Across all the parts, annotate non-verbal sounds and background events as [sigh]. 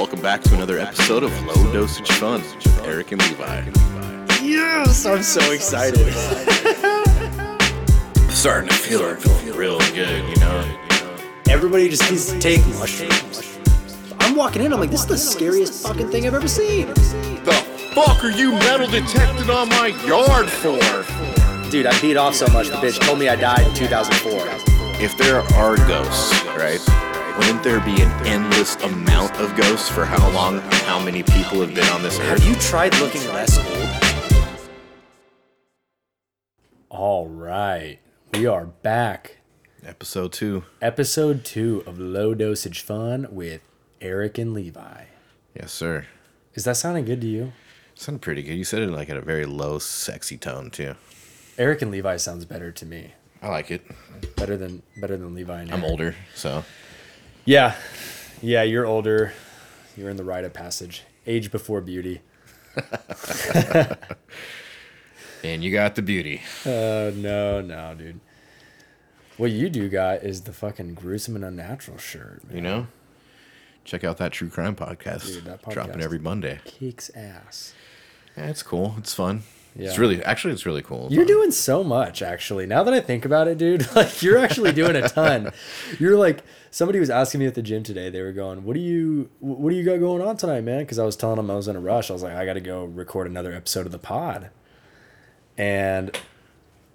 Welcome back to another episode of Low Dosage Fun with Eric and Levi. Yes, I'm so excited. [laughs] Starting to feel real good, you know. Everybody just needs to take mushrooms. I'm walking in, I'm like, this is the scariest fucking thing I've ever seen. The fuck are you metal detecting on my yard for? Dude, I beat off so much, the bitch told me I died in 2004. If there are ghosts, right? Wouldn't there be an endless amount of ghosts for how long, and how many people have been on this earth? Have you tried looking less old? All right, we are back. Episode two. Episode two of Low Dosage Fun with Eric and Levi. Yes, sir. Is that sounding good to you? Sounded pretty good. You said it like at a very low, sexy tone too. Eric and Levi sounds better to me. I like it. Better than better than Levi and I'm Eric. older, so Yeah, yeah. You're older. You're in the rite of passage. Age before beauty. [laughs] and you got the beauty. Oh no, no, dude. What you do got is the fucking gruesome and unnatural shirt. Man. You know. Check out that true crime podcast. Dude, that dropping every Monday. Kicks ass. Yeah, it's cool. It's fun. It's really actually it's really cool. You're Um, doing so much, actually. Now that I think about it, dude, [laughs] like you're actually doing a ton. [laughs] You're like somebody was asking me at the gym today. They were going, "What do you, what do you got going on tonight, man?" Because I was telling them I was in a rush. I was like, "I got to go record another episode of the pod," and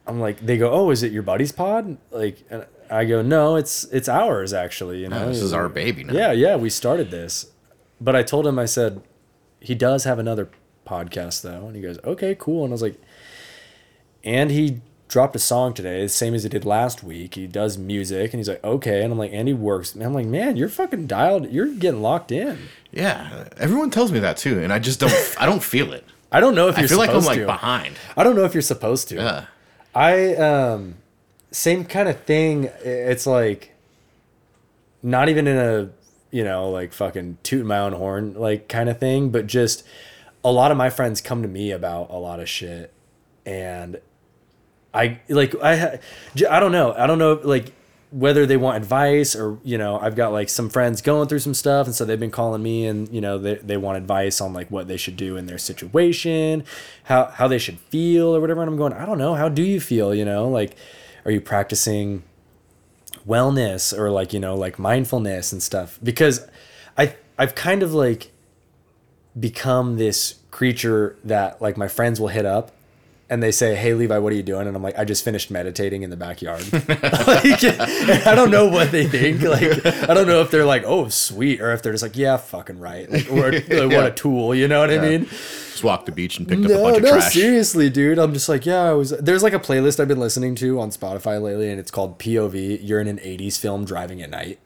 I'm like, they go, "Oh, is it your buddy's pod?" Like, and I go, "No, it's it's ours actually." You oh, know, Yeah, this is our baby now. Yeah, yeah, we started this, but I told him I said he does have another podcast though, and he goes, "Okay, cool," and I was like, and he dropped a song today, the same as he did last week. He does music, and he's like, "Okay," and I'm like, "And he works." And I'm like, "Man, you're fucking dialed. You're getting locked in." Yeah, everyone tells me that too, and I just don't. I don't feel it. [laughs] I don't know if you're supposed to. I feel like I'm like to. behind. I don't know if you're supposed to. Yeah. I um same kind of thing. It's like not even in a you know like fucking toot my own horn like kind of thing, but just a lot of my friends come to me about a lot of shit, and I like I I don't know. I don't know like whether they want advice or you know I've got like some friends going through some stuff and so they've been calling me and you know they, they want advice on like what they should do in their situation how how they should feel or whatever and I'm going I don't know. How do you feel? You know like are you practicing wellness or like you know like mindfulness and stuff? Because I I've kind of like become this creature that like my friends will hit up and they say, "Hey Levi, what are you doing?" And I'm like, "I just finished meditating in the backyard." [laughs] like, I don't know what they think. Like, I don't know if they're like, "Oh, sweet," or if they're just like, "Yeah, fucking right," like, or like, Yeah. what a tool. You know what I mean? Just walked the beach and picked up a No, bunch of no, trash. seriously, dude. I'm just like, yeah, I was. There's like a playlist I've been listening to on Spotify lately, and it's called POV. You're in an '80s film driving at night,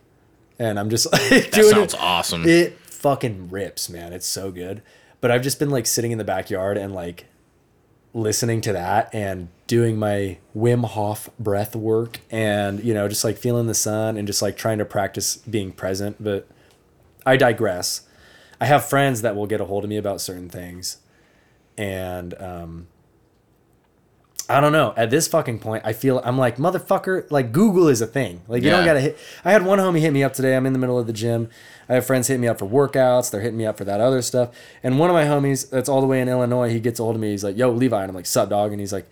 and I'm just [laughs] like, That doing sounds it. awesome. It fucking rips, man. It's so good. But I've just been like sitting in the backyard and like listening to that and doing my Wim Hof breath work and you know just like feeling the sun and just like trying to practice being present. But I digress. I have friends that will get a hold of me about certain things, and um, I don't know. At this fucking point, I feel I'm like motherfucker. Like Google is a thing. Like you don't gotta hit. I had one homie hit me up today. I'm in the middle of the gym. I have friends hit me up for workouts. They're hitting me up for that other stuff. And one of my homies that's all the way in Illinois, he gets a hold of me. He's like, "Yo, Levi," and I'm like, "Sup, dog?" And he's like,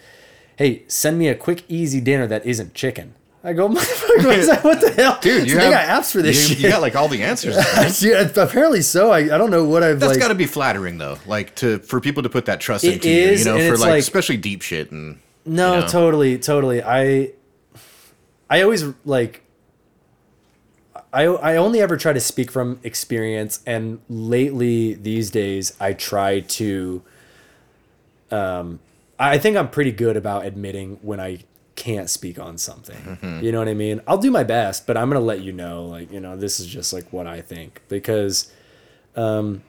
"Hey, send me a quick, easy dinner that isn't chicken." I go, [laughs] "Motherfucker, what, is that? what the hell, Dude, you So they have got apps for this you, shit." You got like all the answers. [laughs] yeah, apparently so. I, I don't know what I've That's like. got to be flattering though, like to for people to put that trust into is, you, you know, for like, like- especially deep shit and No, you know. totally, totally. I I always like I I only ever try to speak from experience and lately these days I try to um I think I'm pretty good about admitting when I can't speak on something. Mm-hmm. You know what I mean? I'll do my best, but I'm going to let you know like, you know, this is just like what I think because um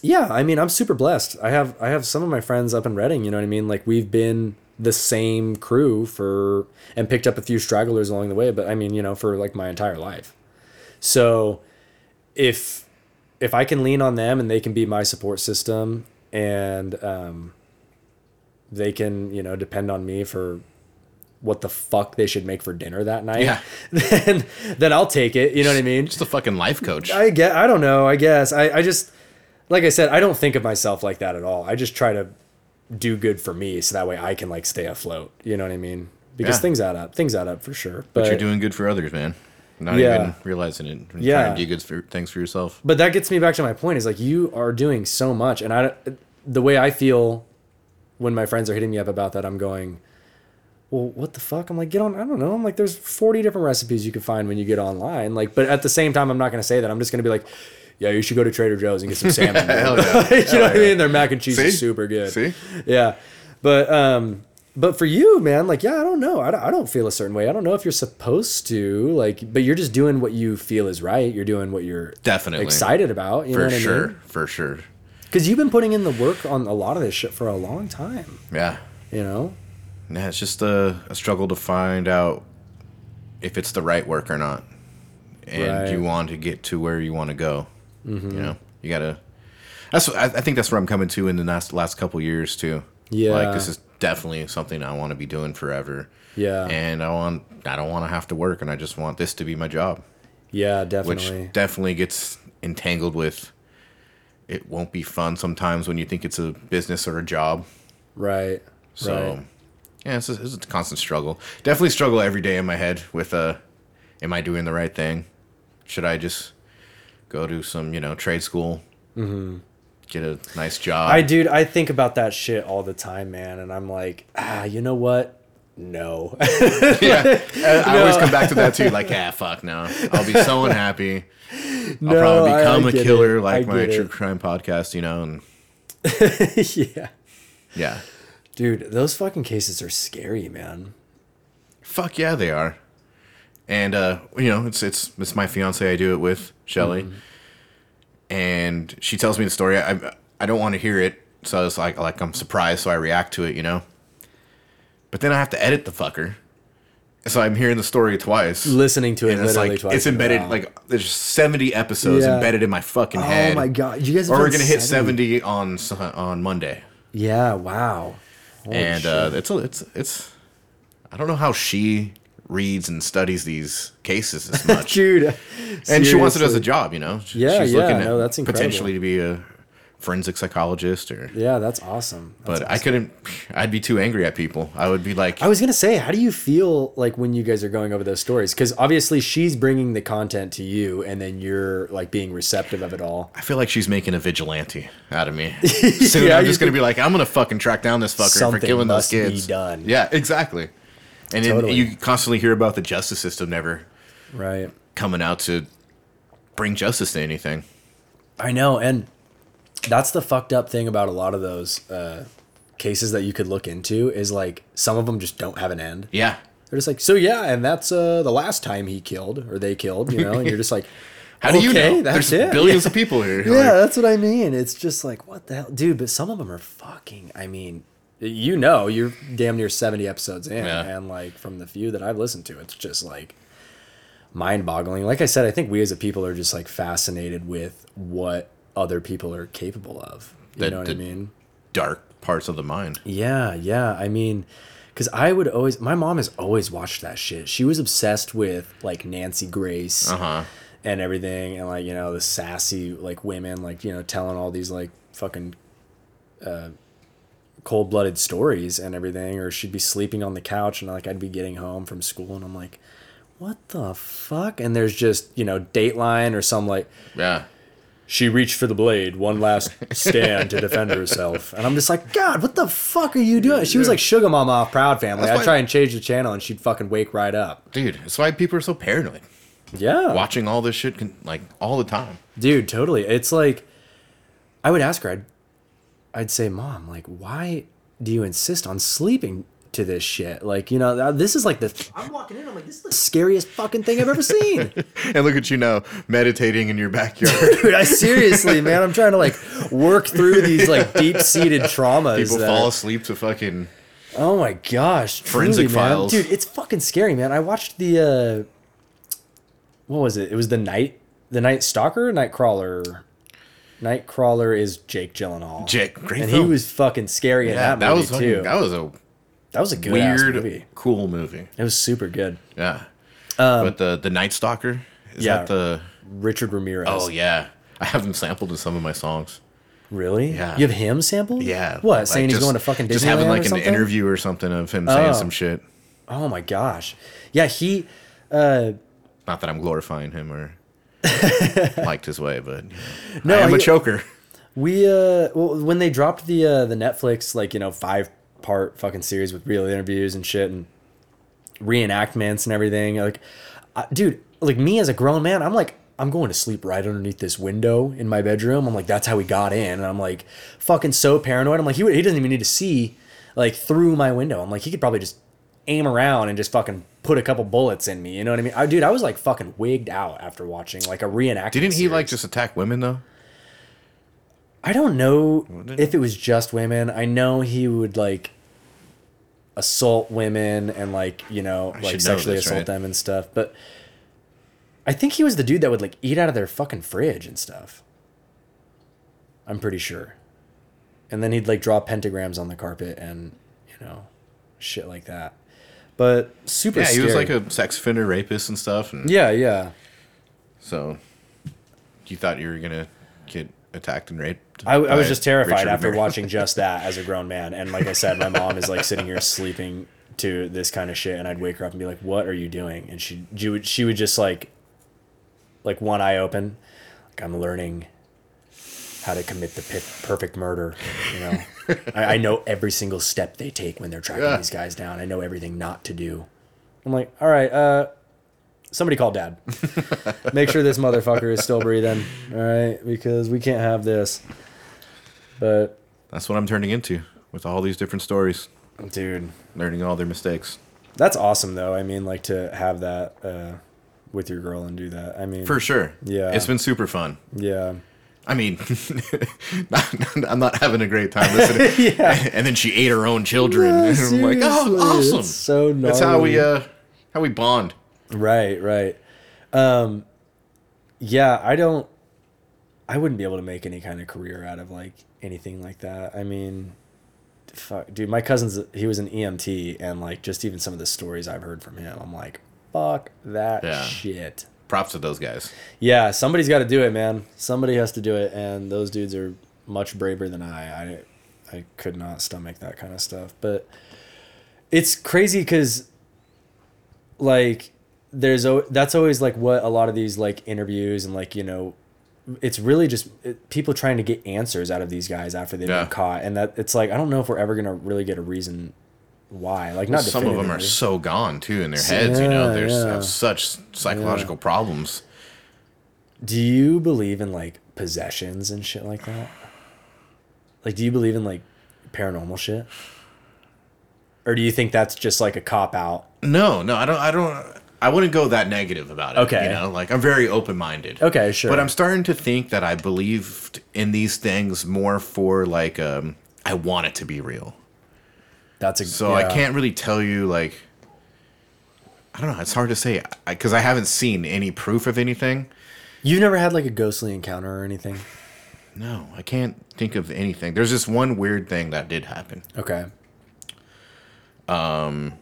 yeah, I mean, I'm super blessed. I have I have some of my friends up in Reading, you know what I mean? Like we've been the same crew for and picked up a few stragglers along the way, but I mean, you know, for like my entire life. So if if I can lean on them and they can be my support system and um they can, you know, depend on me for what the fuck they should make for dinner that night, Yeah. [laughs] then then I'll take it. You know what I mean? Just a fucking life coach. I get. I don't know. I guess. I, I just, like I said, I don't think of myself like that at all. I just try to do good for me, so that way I can like stay afloat. You know what I mean? Because Yeah. things add up. Things add up for sure. But, but you're doing good for others, man. Not Yeah. even realizing it. Yeah. Trying to do good for, things for yourself. but that gets me back to my point. Is like you are doing so much, and I, the way I feel when my friends are hitting me up about that, I'm going. Well, what the fuck? I'm like, get on. I don't know. I'm like, there's 40 different recipes you can find when you get online. Like, but at the same time, I'm not gonna say that. I'm just gonna be like, yeah, you should go to Trader Joe's and get some salmon. [laughs] Hell yeah. [laughs] you know what I mean? Their mac and cheese See? is super good. See? Yeah, but um, but for you, man, like, yeah, I don't know. I don't, I don't feel a certain way. I don't know if you're supposed to, like, but you're just doing what you feel is right. You're doing what you're Definitely. excited about. You know For what sure. I mean? For sure. Because you've been putting in the work on a lot of this shit for a long time. Yeah. You know? Yeah, it's just a, a struggle to find out if it's the right work or not. And Right. you want to get to where you want to go. You know, you gotta. That's. I, I think that's where I'm coming to in the last last couple years too. Yeah. Like this is definitely something I want to be doing forever. Yeah. And I want. I don't want to have to work, and I just want this to be my job, Yeah, definitely. which definitely. definitely gets entangled with. It won't be fun sometimes when you think it's a business or a job. right. So, right. yeah, it's a, it's a constant struggle. Definitely struggle every day in my head with, uh, am I doing the right thing? Should I just go to some, you know, trade school, mm-hmm. get a nice job? I dude, I think about that shit all the time, man, and I'm like, ah, you know what? No. [laughs] yeah, I, I always come back to that too. Like, [laughs] ah, fuck no, I'll be so unhappy. I'll No, probably I- I become a killer it. like my get true crime podcast, you know, and [laughs] yeah. yeah, Dude, those fucking cases are scary, man. fuck yeah, they are. And uh, you know, it's it's it's my fiance I do it with, Shelly. Mm-hmm. And she tells me the story. I I don't want to hear it, so it's like like I'm surprised, so I react to it, you know. But then I have to edit the fucker, so I'm hearing the story twice. Listening to it it's like twice. it's embedded like there's 70 episodes Yeah. embedded in my fucking head. Oh my god, you guys. Or we're gonna hit 70 on on Monday, Yeah. Wow. Holy and uh, it's a, it's it's. I don't know how she reads and studies these cases as [laughs] much. dude. and she wants it as a job, you know. She- Yeah, she's yeah, looking at no, that's incredible. potentially to be a forensic psychologist, or. Yeah, that's awesome. That's But I couldn't. I'd be too angry at people. I would be like, I was gonna say, how do you feel like when you guys are going over those stories? Because obviously she's bringing the content to you, and then you're like being receptive of it all. I feel like she's making a vigilante out of me. [laughs] Soon Yeah, I'm just gonna be like, I'm gonna fucking track down this fucker for killing those must be done. Yeah, exactly. And then Totally. you constantly hear about the justice system never Right. coming out to bring justice to anything. I know, and that's the fucked up thing about a lot of those uh, cases that you could look into is like some of them just don't have an end. Yeah. They're just like, so yeah, and that's uh, the last time he killed or they killed, you know, and you're just like, [laughs] How do you know? That's There's it. billions [laughs] of people here. Yeah, Like, that's what I mean. It's just like, what the hell, dude? But some of them are fucking. I mean, you know, you're damn near seventy episodes in, Yeah. and like from the few that I've listened to, it's just like mind-boggling. Like I said, I think we as a people are just like fascinated with what other people are capable of. You The- know what I mean? dark parts of the mind. Yeah, yeah. I mean, because I would always, my mom has always watched that shit. She was obsessed with like Nancy Grace Uh huh. and everything, and like you know the sassy like women, like you know telling all these like fucking uh, cold blooded stories and everything. Or she'd be sleeping on the couch, and like I'd be getting home from school, and I'm like, what the fuck? And there's just you know Dateline or some like Yeah. she reached for the blade, one last stand to defend herself. And I'm just like, God, what the fuck are you doing? She was like Suga Mama off Proud Family. That's I'd why- try and change the channel and she'd fucking wake right up. Dude, that's why people are so paranoid. Yeah. Watching all this shit can, like all the time. Dude, totally. It's like, I would ask her, I'd, I'd say, Mom, like, why do you insist on sleeping to this shit? Like, you know, this is like the. I'm walking in, I'm like, this is the scariest fucking thing I've ever seen. [laughs] And look at you now, meditating in your backyard. Dude, [laughs] I seriously, man, I'm trying to like work through these like [laughs] deep seated traumas. People that- fall asleep to fucking. Oh my gosh, Forensic truly, man. Files. dude. It's fucking scary, man. I watched the uh, what was it? It was the night, the night stalker, night crawler. Nightcrawler is Jake Gyllenhaal. Jake, great and he was fucking scary in Yeah, that that movie was too. that was a That was a good weird, movie. cool movie. It was super good. Yeah. but the the Night Stalker is Um, yeah. that the? Richard Ramirez. Oh yeah, I have him sampled in some of my songs. Really? Yeah. You have him sampled? Yeah. What? like, saying he's going to fucking Disneyland Just having like an something? interview or something of him saying Oh. some shit. Oh my gosh. Yeah, he. Uh, Not that I'm glorifying him or [laughs] liked his way, but you know, No, I am a choker. We uh well when they dropped the uh the Netflix like you know five part fucking series with real interviews and shit and reenactments and everything like uh, dude like me as a grown man I'm like I'm going to sleep right underneath this window in my bedroom. I'm like that's how we got in. And I'm like fucking so paranoid. I'm like he he doesn't even need to see like through my window. I'm like he could probably just aim around and just fucking put a couple bullets in me you know what I mean I, dude I was like fucking wigged out after watching like a reenactment Didn't he like just attack women though? I don't know if it was just women. I know he would like assault women and like you know I like should know sexually this, assault right? them and stuff. But I think he was the dude that would like eat out of their fucking fridge and stuff. I'm pretty sure. And then he'd like draw pentagrams on the carpet and you know shit like that. But super Yeah, he was like a sex offender, rapist, and stuff. And yeah yeah. So you thought you were gonna get attacked and raped? I, I was just terrified Richard after watching just [laughs] that as a grown man. And like I said, my mom is like sitting here sleeping to this kind of shit, and I'd wake her up and be like, "What are you doing?" And she she would she would just like like one eye open, like I'm learning how to commit the pi- perfect murder. You know, I, I know every single step they take when they're tracking Yeah. these guys down. I know everything not to do. I'm like, all right, uh, somebody call dad. [laughs] Make sure this motherfucker is still breathing. All right, because we can't have this. But That's what I'm turning into with all these different stories, dude, learning all their mistakes. that's awesome though. I mean, like to have that uh, with your girl and do that. I mean, For sure. Yeah. It's been super fun. yeah, I mean, [laughs] I'm not having a great time listening. [laughs] Yeah. [laughs] And then she ate her own children. and I'm like, oh, awesome. it's so That's how we uh how we bond. Right, right. Um, yeah, I don't. I wouldn't be able to make any kind of career out of like anything like that. I mean, fuck, dude. My cousin's he was an EMT, and like just even some of the stories I've heard from him, I'm like, fuck that Yeah. shit. Props to those guys. Yeah, somebody's got to do it, man. Somebody has to do it, and those dudes are much braver than I. I, I could not stomach that kind of stuff. But it's crazy because, like, there's o- that's always like what a lot of these like interviews and like you know, it's really just it, people trying to get answers out of these guys after they've Yeah. been caught, and that it's like I don't know if we're ever gonna really get a reason why. Like, not Some of them are so gone too in their heads, you know. Yeah, They yeah. have such psychological problems. Do you believe in like possessions and shit like that? Like, do you believe in like paranormal shit? Or do you think that's just like a cop out? No, no, I don't I don't I wouldn't go that negative about it. Okay. You know, like I'm very open minded. Okay, sure. But I'm starting to think that I believed in these things more for like um I want it to be real. That's a So I can't really tell you like I don't know, it's hard to say because I, haven't seen any proof of anything. You've never had like a ghostly encounter or anything? No, I can't think of anything. There's this one weird thing that did happen. Okay. Um,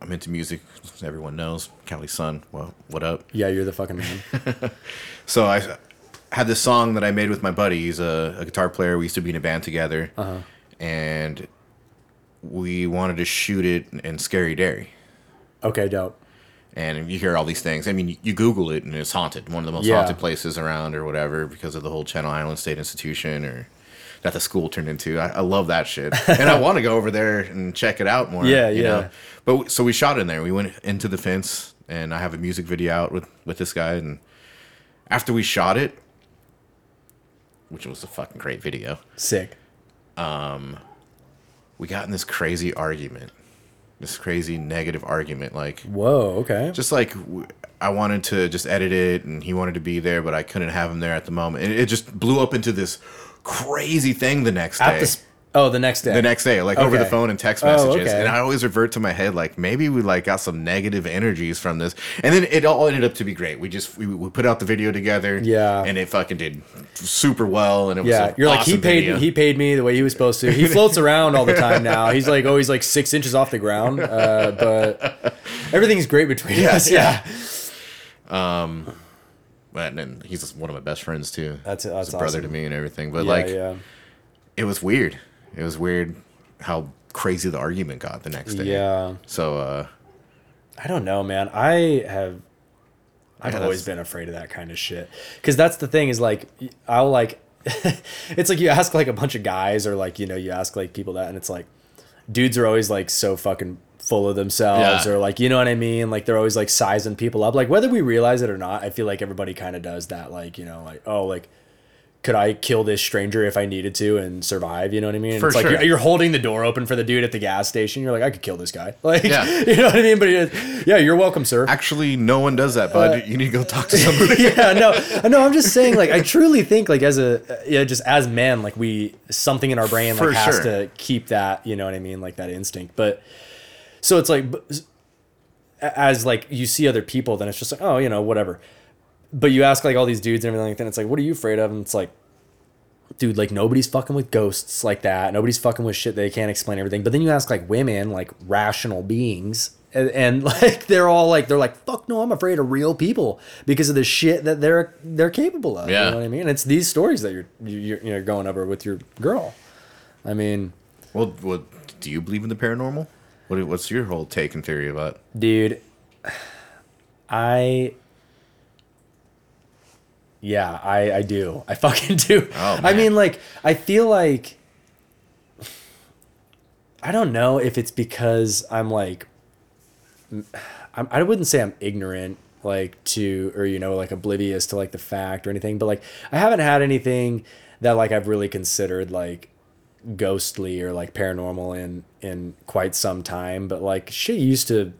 I'm into music, everyone knows. Cali's Sun. Well, what up? Yeah, you're the fucking man. [laughs] So I had this song that I made with my buddy. He's a, a guitar player. We used to be in a band together, Uh-huh. and we wanted to shoot it in Scary Dairy. Okay, dope. And you hear all these things. I mean, you, you Google it, and it's haunted. One of the most Yeah. haunted places around, or whatever, because of the whole Channel Island State Institution, or that the school turned into. I, I love that shit, [laughs] and I want to go over there and check it out more. Yeah, you yeah. Know? But so we shot in there. We went into the fence, and I have a music video out with with this guy. And after we shot it, which was a fucking great video, Sick. Um, we got in this crazy argument, this crazy negative argument, like Whoa, okay. just like I wanted to just edit it, and he wanted to be there, but I couldn't have him there at the moment. And it just blew up into this crazy thing the next At day. the Oh, the next day. the next day, like over the phone and text Oh, messages. okay. And I always revert to my head, like maybe we like got some negative energies from this. And then it all ended up to be great. We just we, we put out the video together. Yeah. and it fucking did super well. And it was Yeah, you're like he paid video. he paid me the way he was supposed to. He floats around all the time now. He's like always like six inches off the ground, uh, but everything's great between us. [laughs] Yeah, But and he's one of my best friends too. That's- that's He's a brother to me and everything. But yeah, like, yeah, it was weird. It was weird how crazy the argument got the next day. yeah. So uh, I don't know, man. I have. I've Yeah, always been afraid of that kind of shit. Because that's the thing is like I'll like, [laughs] it's like you ask like a bunch of guys or like you know you ask like people that and it's like, dudes are always like so fucking full of themselves Yeah. or like you know what I mean. Like they're always like sizing people up. Like whether we realize it or not, I feel like everybody kind of does that. Like you know like oh like. Could I kill this stranger if I needed to and survive? You know what I mean? For it's like you're, you're holding the door open for the dude at the gas station. You're like, I could kill this guy. [laughs] Like, Yeah. [laughs] you know what I mean? But he is, yeah, you're welcome, sir. actually, no one does that, Uh, bud. you need to go talk to somebody. [laughs] yeah, no, no. I'm just saying, like, I truly think, like, as a, yeah, just as men, like, we something in our brain like For has sure. to keep that, you know what I mean, like that instinct. But so it's like, as like you see other people, then it's just like, oh, you know, whatever. But you ask like all these dudes and everything like that. And It's like, what are you afraid of? And it's like, dude, like nobody's fucking with ghosts like that. Nobody's fucking with shit they can't explain everything. But then you ask like women, like rational beings, and, and [laughs] like they're all like they're like, fuck no, I'm afraid of real people because of the shit that they're they're capable of. Yeah. You know what I mean? It's these stories that you're you're, you're going over with your girl. I mean, Well, well, do you believe in the paranormal? What, what's your whole take and theory about? dude, I. Yeah, I I do. I [laughs] fucking do. Oh, I mean, like, I feel like I don't know if it's because I'm like I'm, I wouldn't say I'm ignorant like to or you know like oblivious to like the fact or anything, but like I haven't had anything that like I've really considered like ghostly or like paranormal in in quite some time, but like shit used to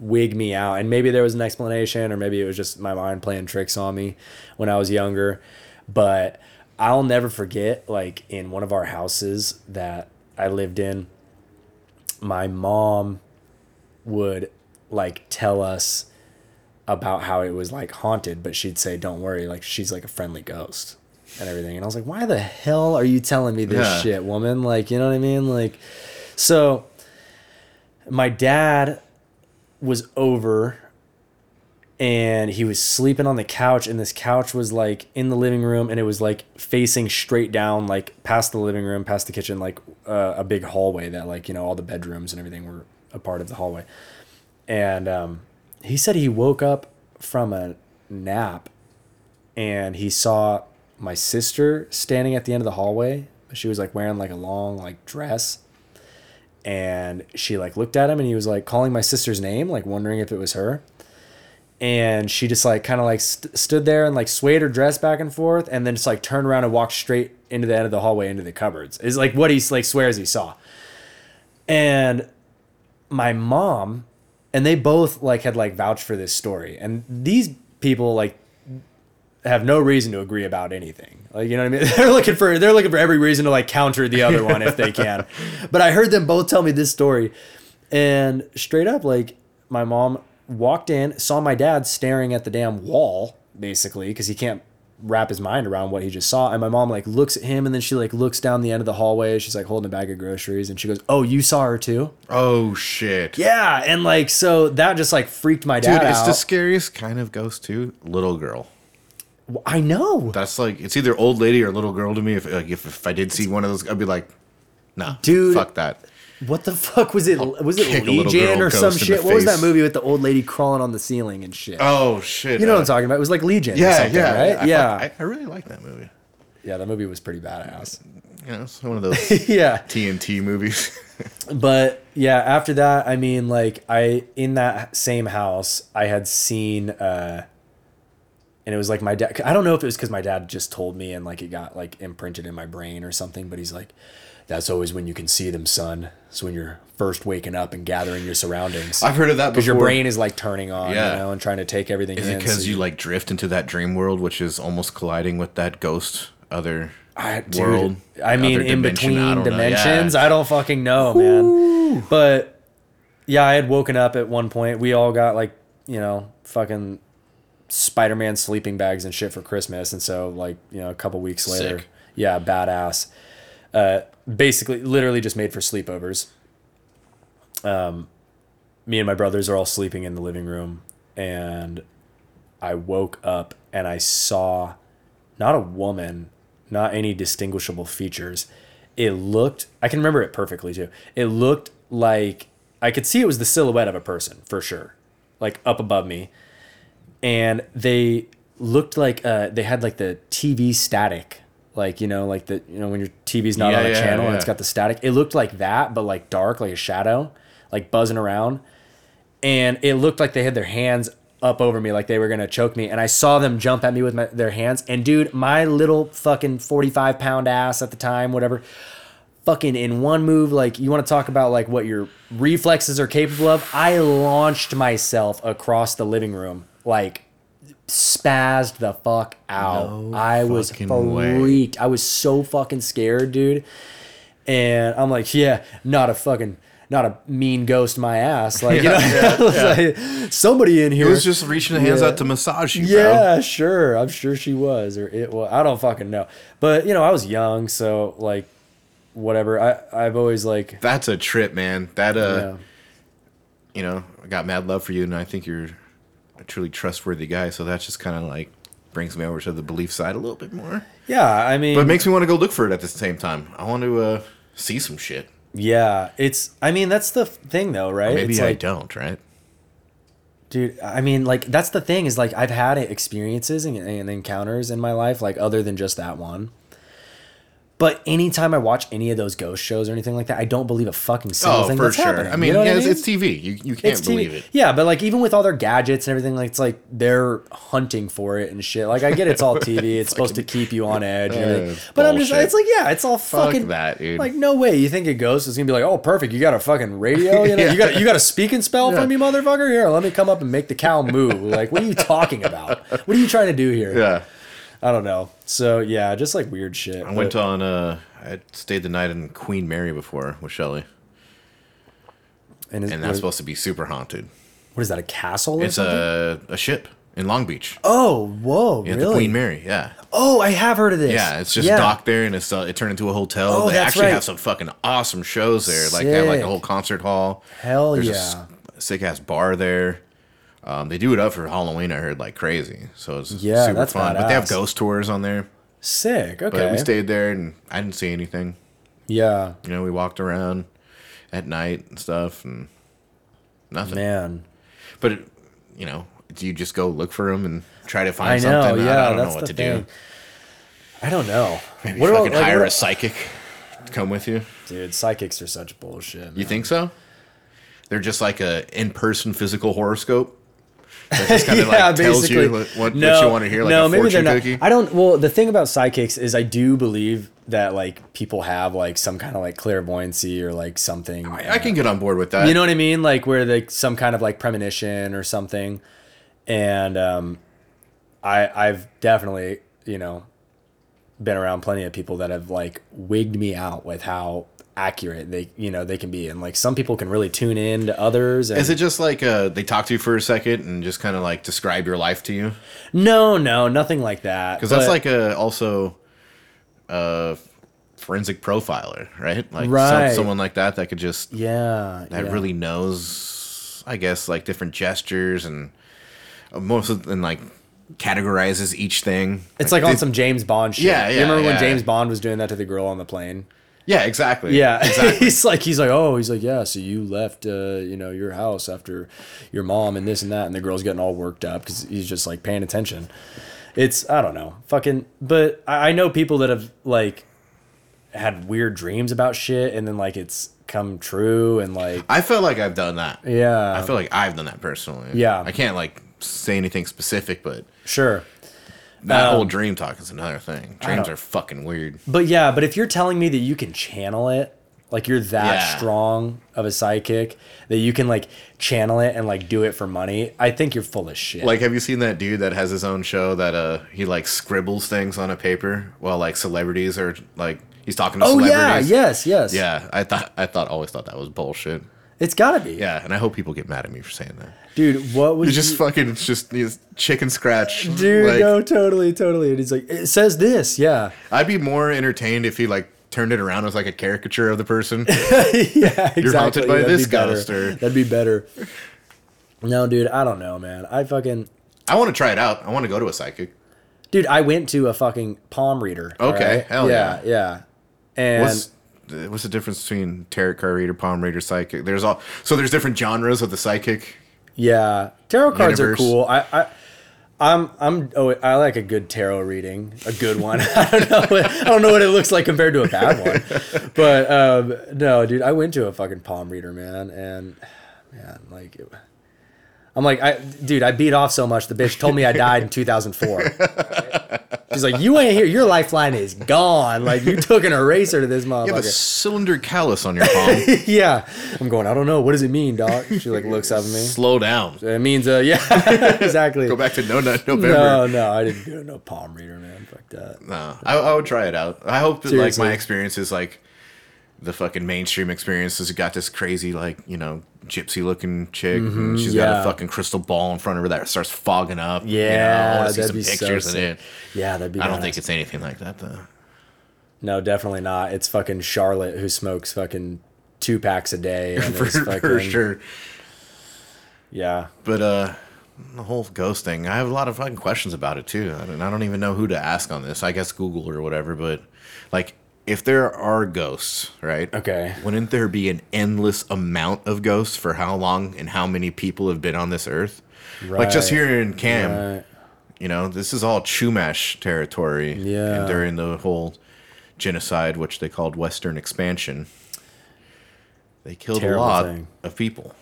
wig me out and maybe there was an explanation or maybe it was just my mind playing tricks on me when I was younger, but I'll never forget like in one of our houses that I lived in my mom would like tell us about how it was like haunted, but she'd say, "Don't worry, like she's like a friendly ghost." And everything, and I was like, "Why the hell are you telling me this Yeah. shit, woman?" Like, you know what I mean? Like, so my dad was over and he was sleeping on the couch and this couch was like in the living room and it was like facing straight down like past the living room past the kitchen like uh, a big hallway that like you know all the bedrooms and everything were a part of the hallway. And um, he said he woke up from a nap and he saw my sister standing at the end of the hallway. She was like wearing like a long like dress and she like looked at him and he was like calling my sister's name like wondering if it was her. And she just like kind of like st- stood there and like swayed her dress back and forth and then just like turned around and walked straight into the end of the hallway into the cupboards. Is like what he like swears he saw. And my mom and they both like had like vouched for this story. And these people like have no reason to agree about anything like you know what i mean [laughs] they're looking for they're looking for every reason to like counter the other one if they [laughs] can but i heard them both tell me this story and straight up like my mom walked in saw my dad staring at the damn wall basically because he can't wrap his mind around what he just saw and my mom like looks at him and then she like looks down the end of the hallway she's like holding a bag of groceries and she goes oh you saw her too Oh shit! yeah and like so that just like freaked my dad out. dude, it's out the scariest kind of ghost too. Little girl. I know That's like it's either old lady or little girl to me. If like if, if I did see one of those, I'd be like, nah, Dude. fuck that. what the fuck was it was it kick a little legion or some ghost in the shit what was that movie with the old lady crawling on the ceiling and shit Oh shit! you know what uh, i'm talking about it was like legion or Yeah, something, yeah, right I, yeah I, I really like that movie. yeah that movie was pretty badass You know, it's one of those [laughs] yeah TNT movies. [laughs] but yeah after that i mean like i in that same house i had seen uh and it was like my dad i don't know if it was because my dad just told me and like it got like imprinted in my brain or something but he's like that's always when you can see them son it's when you're first waking up and gathering your surroundings I've heard of that because your brain is like turning on Yeah. you know and trying to take everything Is in it because so you like drift into that dream world, which is almost colliding with that ghost other I, dude, world. I mean, in between I dimensions, Yeah. I don't fucking know, man. But yeah, I had woken up at one point. We all got like, you know, fucking Spider-Man sleeping bags and shit for Christmas, and so like, you know, a couple weeks later, Sick. yeah, badass. Uh, basically, literally just made for sleepovers. Um, me and my brothers are all sleeping in the living room, and I woke up and I saw not a woman, not any distinguishable features. It looked, I can remember it perfectly too. It looked like I could see it was the silhouette of a person for sure, like up above me. And they looked like uh, they had like the TV static, like, you know, like the, you know, when your TV's not Yeah, on a yeah, channel and it's got the static. It looked like that, but like dark, like a shadow, like buzzing around. And it looked like they had their hands up over me like they were gonna choke me. And i saw them jump at me with my, their hands. And dude my little fucking 45 pound ass at the time whatever fucking in one move like you want to talk about like what your reflexes are capable of? I launched myself across the living room like spazzed the fuck out No i was fucking way. freaked i was so fucking scared dude and I'm like, yeah, not a fucking, not a mean ghost my ass. Like, you know, [laughs] I was like, somebody in here. It was just reaching the hands Yeah. out to massage you, bro. yeah, sure. I'm sure she was, or it was. I don't fucking know. But, you know, I was young, so like, whatever. I, I've always like, That's a trip, man. That uh, yeah. you know, I got mad love for you, and I think you're a truly trustworthy guy. So that just kind of like brings me over to the belief side a little bit more. Yeah, I mean, But it makes me want to go look for it at the same time. I want to uh, see some shit. yeah, it's, I mean, that's the thing though, right? Maybe it's I like, don't, right? dude i mean like that's the thing is like i've had experiences and, and encounters in my life like other than just that one but anytime i watch any of those ghost shows or anything like that i don't believe a fucking single Oh, thing for that's sure. happening I mean, you know yeah, I it's, mean? it's TV. You you can't It's TV. believe it. Yeah, but like even with all their gadgets and everything, like it's like they're hunting for it and shit. Like I get it's all [laughs] TV. It's supposed to keep you on edge Uh. But I'm just it's like yeah, it's all Fuck fucking that, dude. Like no way. You think a ghost is gonna be like, oh perfect, you got a fucking radio? You know, [laughs] you got you got a Speak & Spell from me, motherfucker? Here, let me come up and make the cow moo. Like, what are you talking about? What are you trying to do here? Yeah. I don't know. So yeah, just like weird shit. I went on. Uh, I stayed the night in Queen Mary before with Shelly, and, is, and that's supposed to be super haunted. what is that? A castle? It's something? a a ship in Long Beach. Oh, whoa, Yeah, really? the Queen Mary. Yeah. Oh, I have heard of this. Yeah, it's just Yeah. docked there, and it's uh, it turned into a hotel. Oh, they that's actually right. have some fucking awesome shows there. Like they have like a whole concert hall. Hell There's yeah. a sick ass bar there. Um, they do it up for Halloween. I heard like crazy, so it's Yeah, super fun. But they have ghost tours on there. Sick. But Okay. we stayed there, and I didn't see anything. yeah. You know, we walked around at night and stuff, and nothing. Man. But it, you know, do you just go look for them and try to I find know, something? yeah, I, I don't know what to thing. do. I don't know. Maybe What fucking about, like, hire what- a psychic to come with you. Dude, psychics are such bullshit. You think so? They're just like a in-person physical horoscope. That just kind of [laughs] like tells you what, what, what you want to hear, like a fortune cookie. I don't. Well, the thing about psychics is I do believe that like people have like some kind of like clairvoyancy or like something. I can get on board with that. You know what I mean? Like where like some kind of like premonition or something. And um I I've definitely, you know, been around plenty of people that have like wigged me out with how accurate they you know they can be and like some people can really tune in to others and Is it just like uh, they talk to you for a second and just kind of like describe your life to you? no no nothing like that Because that's like a also a forensic profiler, right? Like some- someone like that that could just yeah that yeah. really knows, I guess, like different gestures and uh, most of and like categorizes each thing. it's like on they- some James Bond shit. Yeah, yeah You yeah, remember when yeah. James Bond was doing that to the girl on the plane? Yeah, exactly. Yeah, [laughs] exactly. he's like he's like oh he's like yeah so you left uh you know your house after your mom and this and that and the girl's getting all worked up because he's just like paying attention. It's I don't know fucking but I, I know people that have like had weird dreams about shit and then like it's come true and like I feel like I've done that. yeah I feel like I've done that personally. Yeah. I can't like say anything specific, but sure that Um, whole dream talk is another thing. Dreams are fucking weird. but yeah but if you're telling me that you can channel it like you're that Yeah. strong of a psychic that you can like channel it and like do it for money, I think you're full of shit. Like, have you seen that dude that has his own show that uh he like scribbles things on a paper while like celebrities are like he's talking to oh yeah, celebrities? yes, yes. Yeah, I thought I thought always thought that was bullshit. It's gotta be. Yeah, and I hope people get mad at me for saying that. Dude, what was It's just you- fucking it's just he's chicken scratch. Dude, like, no, totally, totally. And he's like, it says this, yeah. [laughs] I'd be more entertained if he like turned it around as like a caricature of the person. [laughs] yeah, exactly. [laughs] You're haunted by That'd this be better. That'd be better. No, dude, I don't know, man. I fucking I want to try it out. I want to go to a psychic. dude, I went to a fucking palm reader. Okay, alright? hell yeah, yeah. And What's what's the difference between tarot card reader, palm reader, psychic? There's all so there's different genres of the psychic. Yeah, tarot cards Universe. are cool. I, I, I'm, I'm. Oh, I like a good tarot reading, a good one. [laughs] I don't know. What, I don't know what it looks like compared to a bad one, but um, no, dude, I went to a fucking palm reader, man, and man, like. It, I'm like, I, dude, I beat off so much. The bitch told me I died in 2004. She's like, you ain't here. Your lifeline is gone. Like you took an eraser to this You have a cylinder callus on your [laughs] palm. yeah. I'm going. I don't know. What does it mean, dog? She like looks up at me. Slow down. It means, uh, yeah, [laughs] exactly. Go back to no no November. No, no, I didn't do no palm reader, man. Fuck that. No, I, I would try it out. I hope that Seriously. like my experience is like the fucking mainstream experience. Has got this crazy like you know gypsy looking chick. and she's got Mm-hmm. yeah. a fucking crystal ball in front of her that starts fogging up. you know, I Yeah, wanna see that'd some be so pictures of it. Yeah, that'd be. I don't think it's anything like that though. No, definitely not. It's fucking Charlotte who smokes fucking two packs a day. [laughs] And for, fucking, for sure. Yeah. But uh, the whole ghost thing, I have a lot of fucking questions about it too. I don't, I don't even know who to ask on this. I guess Google or whatever. But like, if there are ghosts, right? Okay. Wouldn't there be an endless amount of ghosts for how long and how many people have been on this earth? Right. Like just here in Cam, Right. you know, this is all Chumash territory. Yeah. And during the whole genocide, which they called Western expansion, they killed Terrible a lot thing. of people.